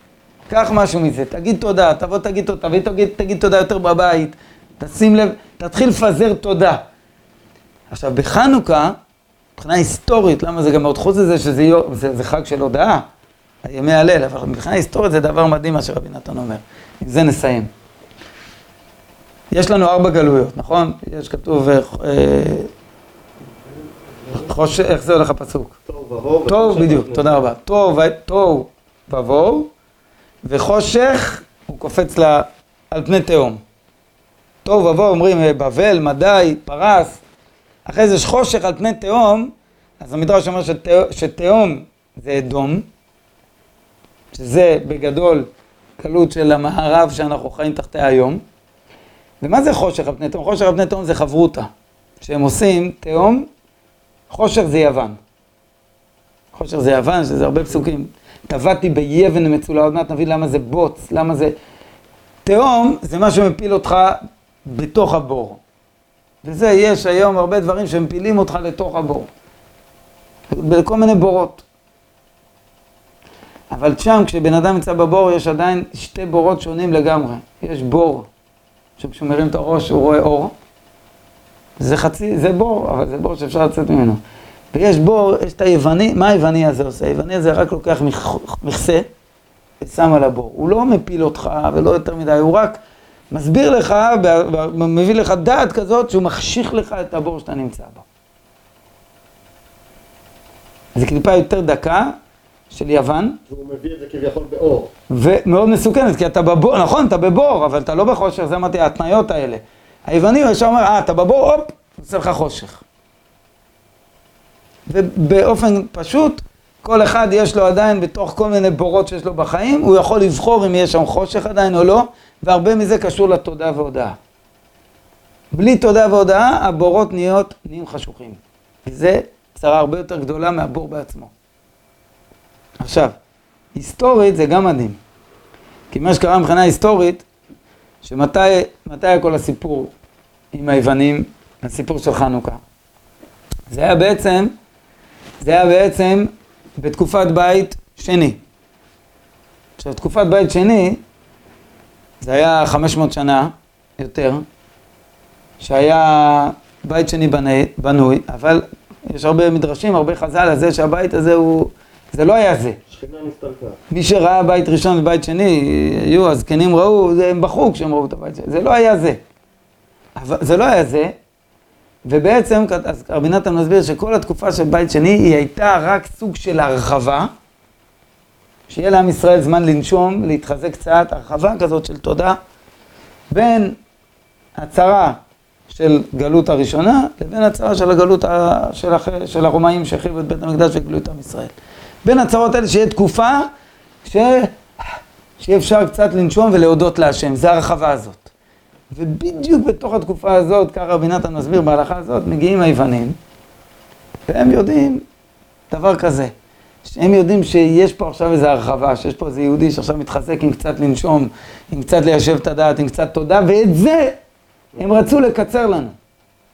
קח משהו מזה, תגיד תודה, תבוא תגיד תודה, תביא תגיד, תודה יותר בבית, תשים לב, תתחיל לפזר תודה. עכשיו בחנוכה, מבחינה היסטורית, למה זה גם מאוד חוץ מזה שזה זה, זה חג של הודאה, ימי הלל, אבל מבחינה היסטורית זה דבר מדהים מה שרבי נתן אומר. עם זה נסיים. יש לנו ארבע גלויות, נכון? יש כתוב, אה, חוש... איך זה הולך הפסוק? תוהו ובוהו. וחושך בדיוק. תודה רבה. תוהו ובוהו, וחושך הוא קופץ לה, על פני תהום. טוב ובוהו אומרים אה, בבל, מדי, פרס, אחרי זה יש חושך על פני תהום, אז המדרש אומר שתה- שתהום זה אדום, שזה בגדול קלות של המערב שאנחנו חיים תחתיה היום. ומה זה חושך על פני תהום? חושך על פני תהום זה חברותה. שהם עושים תהום, חושך זה יוון. חושך זה יוון, שזה הרבה פסוקים. טבעתי ביבן מצולה, עוד מעט נבין למה זה בוץ, למה זה... תהום זה מה שמפיל אותך בתוך הבור. וזה, יש היום הרבה דברים שמפילים אותך לתוך הבור. בכל מיני בורות. אבל שם, כשבן אדם נמצא בבור, יש עדיין שתי בורות שונים לגמרי. יש בור, שכשהוא מרים את הראש הוא רואה אור. זה חצי, זה בור, אבל זה בור שאפשר לצאת ממנו. ויש בור, יש את היווני, מה היווני הזה עושה? היווני הזה רק לוקח מכ- מכסה ושם על הבור. הוא לא מפיל אותך ולא יותר מדי, הוא רק מסביר לך, מביא לך דעת כזאת שהוא מחשיך לך את הבור שאתה נמצא בו. זו קליפה יותר דקה של יוון, והוא מביא את זה כביכול באור. ומאוד מסוכנת, כי אתה בבור, נכון, אתה בבור, אבל אתה לא בחושך, זה אמרתי, ההתניות האלה. היווני הוא ישר אומר, אה, אתה בבור, הופ, עושה לך חושך. ובאופן פשוט, כל אחד יש לו עדיין בתוך כל מיני בורות שיש לו בחיים, הוא יכול לבחור אם יש שם חושך עדיין או לא, והרבה מזה קשור לתודה והודאה. בלי תודה והודאה, הבורות נהיות, נהיים חשוכים. וזה צרה הרבה יותר גדולה מהבור בעצמו. עכשיו, היסטורית זה גם מדהים. כי מה שקרה מבחינה היסטורית, שמתי מתי היה כל הסיפור עם היוונים, הסיפור של חנוכה? זה היה בעצם, זה היה בעצם בתקופת בית שני. עכשיו, תקופת בית שני, זה היה 500 שנה יותר, שהיה בית שני בני, בנוי, אבל יש הרבה מדרשים, הרבה חז"ל על זה שהבית הזה הוא... זה לא היה זה. מי שראה בית ראשון ובית שני, היו הזקנים ראו, זה- הם בכו כשהם ראו את הבית שני, זה לא היה זה. אבל זה לא היה זה, ובעצם, אז רבי נתן מסביר שכל התקופה של בית שני היא הייתה רק סוג של הרחבה, שיהיה לעם ישראל זמן לנשום, להתחזק קצת, הרחבה כזאת של תודה, בין הצרה של גלות הראשונה לבין הצרה של הגלות ה- של, הח... של הרומאים שהחריבו את בית המקדש והגלו את עם ישראל. בין הצרות האלה שיהיה תקופה ש... שיהיה אפשר קצת לנשום ולהודות להשם, זה הרחבה הזאת. ובדיוק בתוך התקופה הזאת, ככה רבי נתן מסביר בהלכה הזאת, מגיעים היוונים, והם יודעים דבר כזה, שהם יודעים שיש פה עכשיו איזו הרחבה, שיש פה איזה יהודי שעכשיו מתחזק עם קצת לנשום, עם קצת ליישב את הדעת, עם קצת תודה, ואת זה הם רצו לקצר לנו.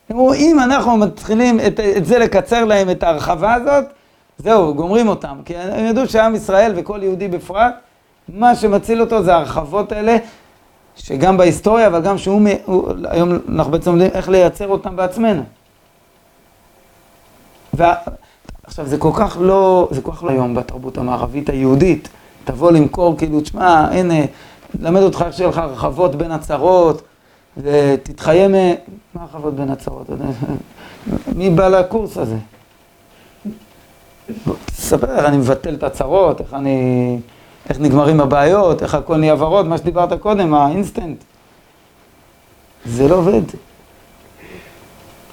הם אמרו, אם אנחנו מתחילים את, את זה לקצר להם, את ההרחבה הזאת, זהו, גומרים אותם. כי הם ידעו שעם ישראל וכל יהודי בפרט, מה שמציל אותו זה ההרחבות האלה, שגם בהיסטוריה, אבל גם שהוא, הוא, היום אנחנו בעצם יודעים איך לייצר אותם בעצמנו. וה, עכשיו, זה כל כך לא, זה כל כך לא היום בתרבות המערבית היהודית. תבוא למכור, כאילו, תשמע, הנה, למד אותך איך שיהיה לך הרחבות בין הצרות, ותתחיה מ... מה הרחבות בין הצרות? מי בא לקורס הזה? תספר אני מבטל את הצרות, איך אני... איך נגמרים הבעיות, איך הכל נהיה ורוד, מה שדיברת קודם, האינסטנט. זה לא עובד.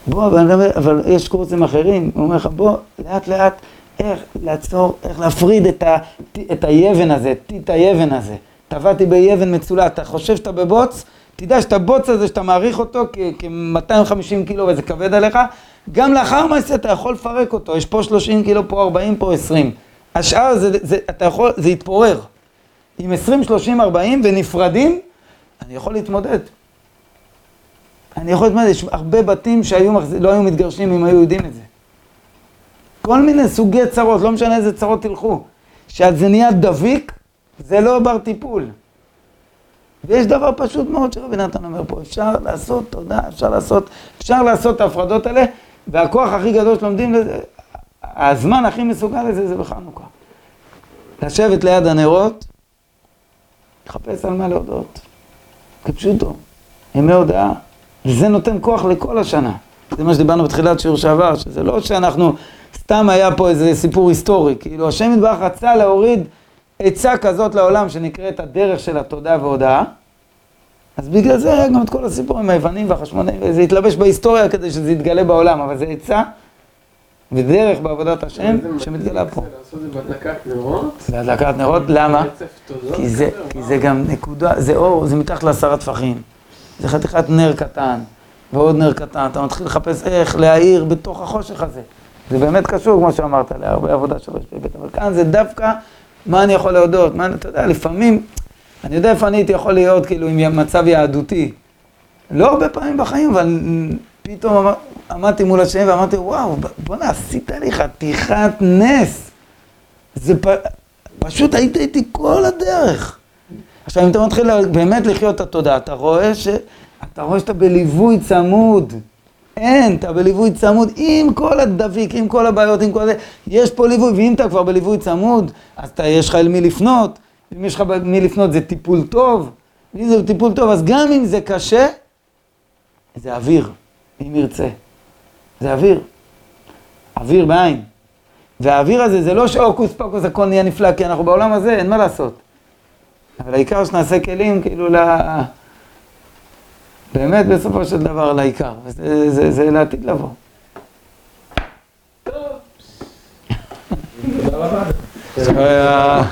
בוא, אבל, אבל יש קורסים אחרים, הוא אומר לך, בוא, לאט לאט, איך לעצור, איך להפריד את, ה, את היבן הזה, טיט היבן הזה. טבעתי ביבן מצולע, אתה חושב שאתה בבוץ, תדע שאת הבוץ הזה, שאתה מעריך אותו כ-250 קילו וזה כבד עליך, גם לאחר מעשה אתה יכול לפרק אותו, יש פה 30 קילו, פה 40, פה 20. השאר זה, זה, אתה יכול, זה יתפורר. עם 20, 30, 40 ונפרדים, אני יכול להתמודד. אני יכול להתמודד, יש הרבה בתים שהיו, לא היו מתגרשים אם היו יודעים את זה. כל מיני סוגי צרות, לא משנה איזה צרות תלכו. שאז זה נהיה דביק, זה לא בר טיפול. ויש דבר פשוט מאוד שרבי נתן אומר פה, אפשר לעשות תודה, אפשר לעשות, אפשר לעשות את ההפרדות האלה, והכוח הכי גדול שלומדים לזה, הזמן הכי מסוגל לזה זה בחנוכה. לשבת ליד הנרות, לחפש על מה להודות. כפשוטו, ימי הודעה. וזה נותן כוח לכל השנה. זה מה שדיברנו בתחילת שיעור שעבר, שזה לא שאנחנו, סתם היה פה איזה סיפור היסטורי, כאילו השם יתברך רצה להוריד עצה כזאת לעולם שנקראת הדרך של התודה והודאה, אז בגלל זה היה גם את כל הסיפור עם היוונים והחשמונאים, וזה התלבש בהיסטוריה כדי שזה יתגלה בעולם, אבל זה עצה ודרך בעבודת השם שמתגלה פה. לעשות את זה בהדלקת נרות. למה? כי זה, כי זה גם נקודה, זה אור, זה מתחת לעשרה טפחים. זה חתיכת נר קטן, ועוד נר קטן, אתה מתחיל לחפש איך להאיר בתוך החושך הזה. זה באמת קשור, כמו שאמרת, להרבה עבודה של ראש בית, אבל כאן זה דווקא מה אני יכול להודות, מה, אתה יודע, לפעמים, אני יודע איפה אני הייתי יכול להיות, כאילו, עם מצב יהדותי. לא הרבה פעמים בחיים, אבל פתאום עמדתי מול השם ואמרתי, וואו, בוא'נה, עשית לי חתיכת נס. זה פ... פשוט היית איתי כל הדרך. עכשיו, אם אתה מתחיל באמת לחיות את התודעה, אתה רואה ש... אתה רואה שאתה בליווי צמוד. אין, אתה בליווי צמוד עם כל הדביק, עם כל הבעיות, עם כל זה. יש פה ליווי, ואם אתה כבר בליווי צמוד, אז אתה, יש לך אל מי לפנות. אם יש לך מי לפנות, זה טיפול טוב. אם זה טיפול טוב, אז גם אם זה קשה, זה אוויר, אם ירצה. זה אוויר. אוויר בעין. והאוויר הזה, זה לא שהוקוס פוקוס הכל נהיה נפלא, כי אנחנו בעולם הזה, אין מה לעשות. אבל העיקר שנעשה כלים, כאילו, ל... באמת בסופו של דבר לעיקר, וזה זה, זה לעתיד לבוא. טוב. (laughs) תודה רבה.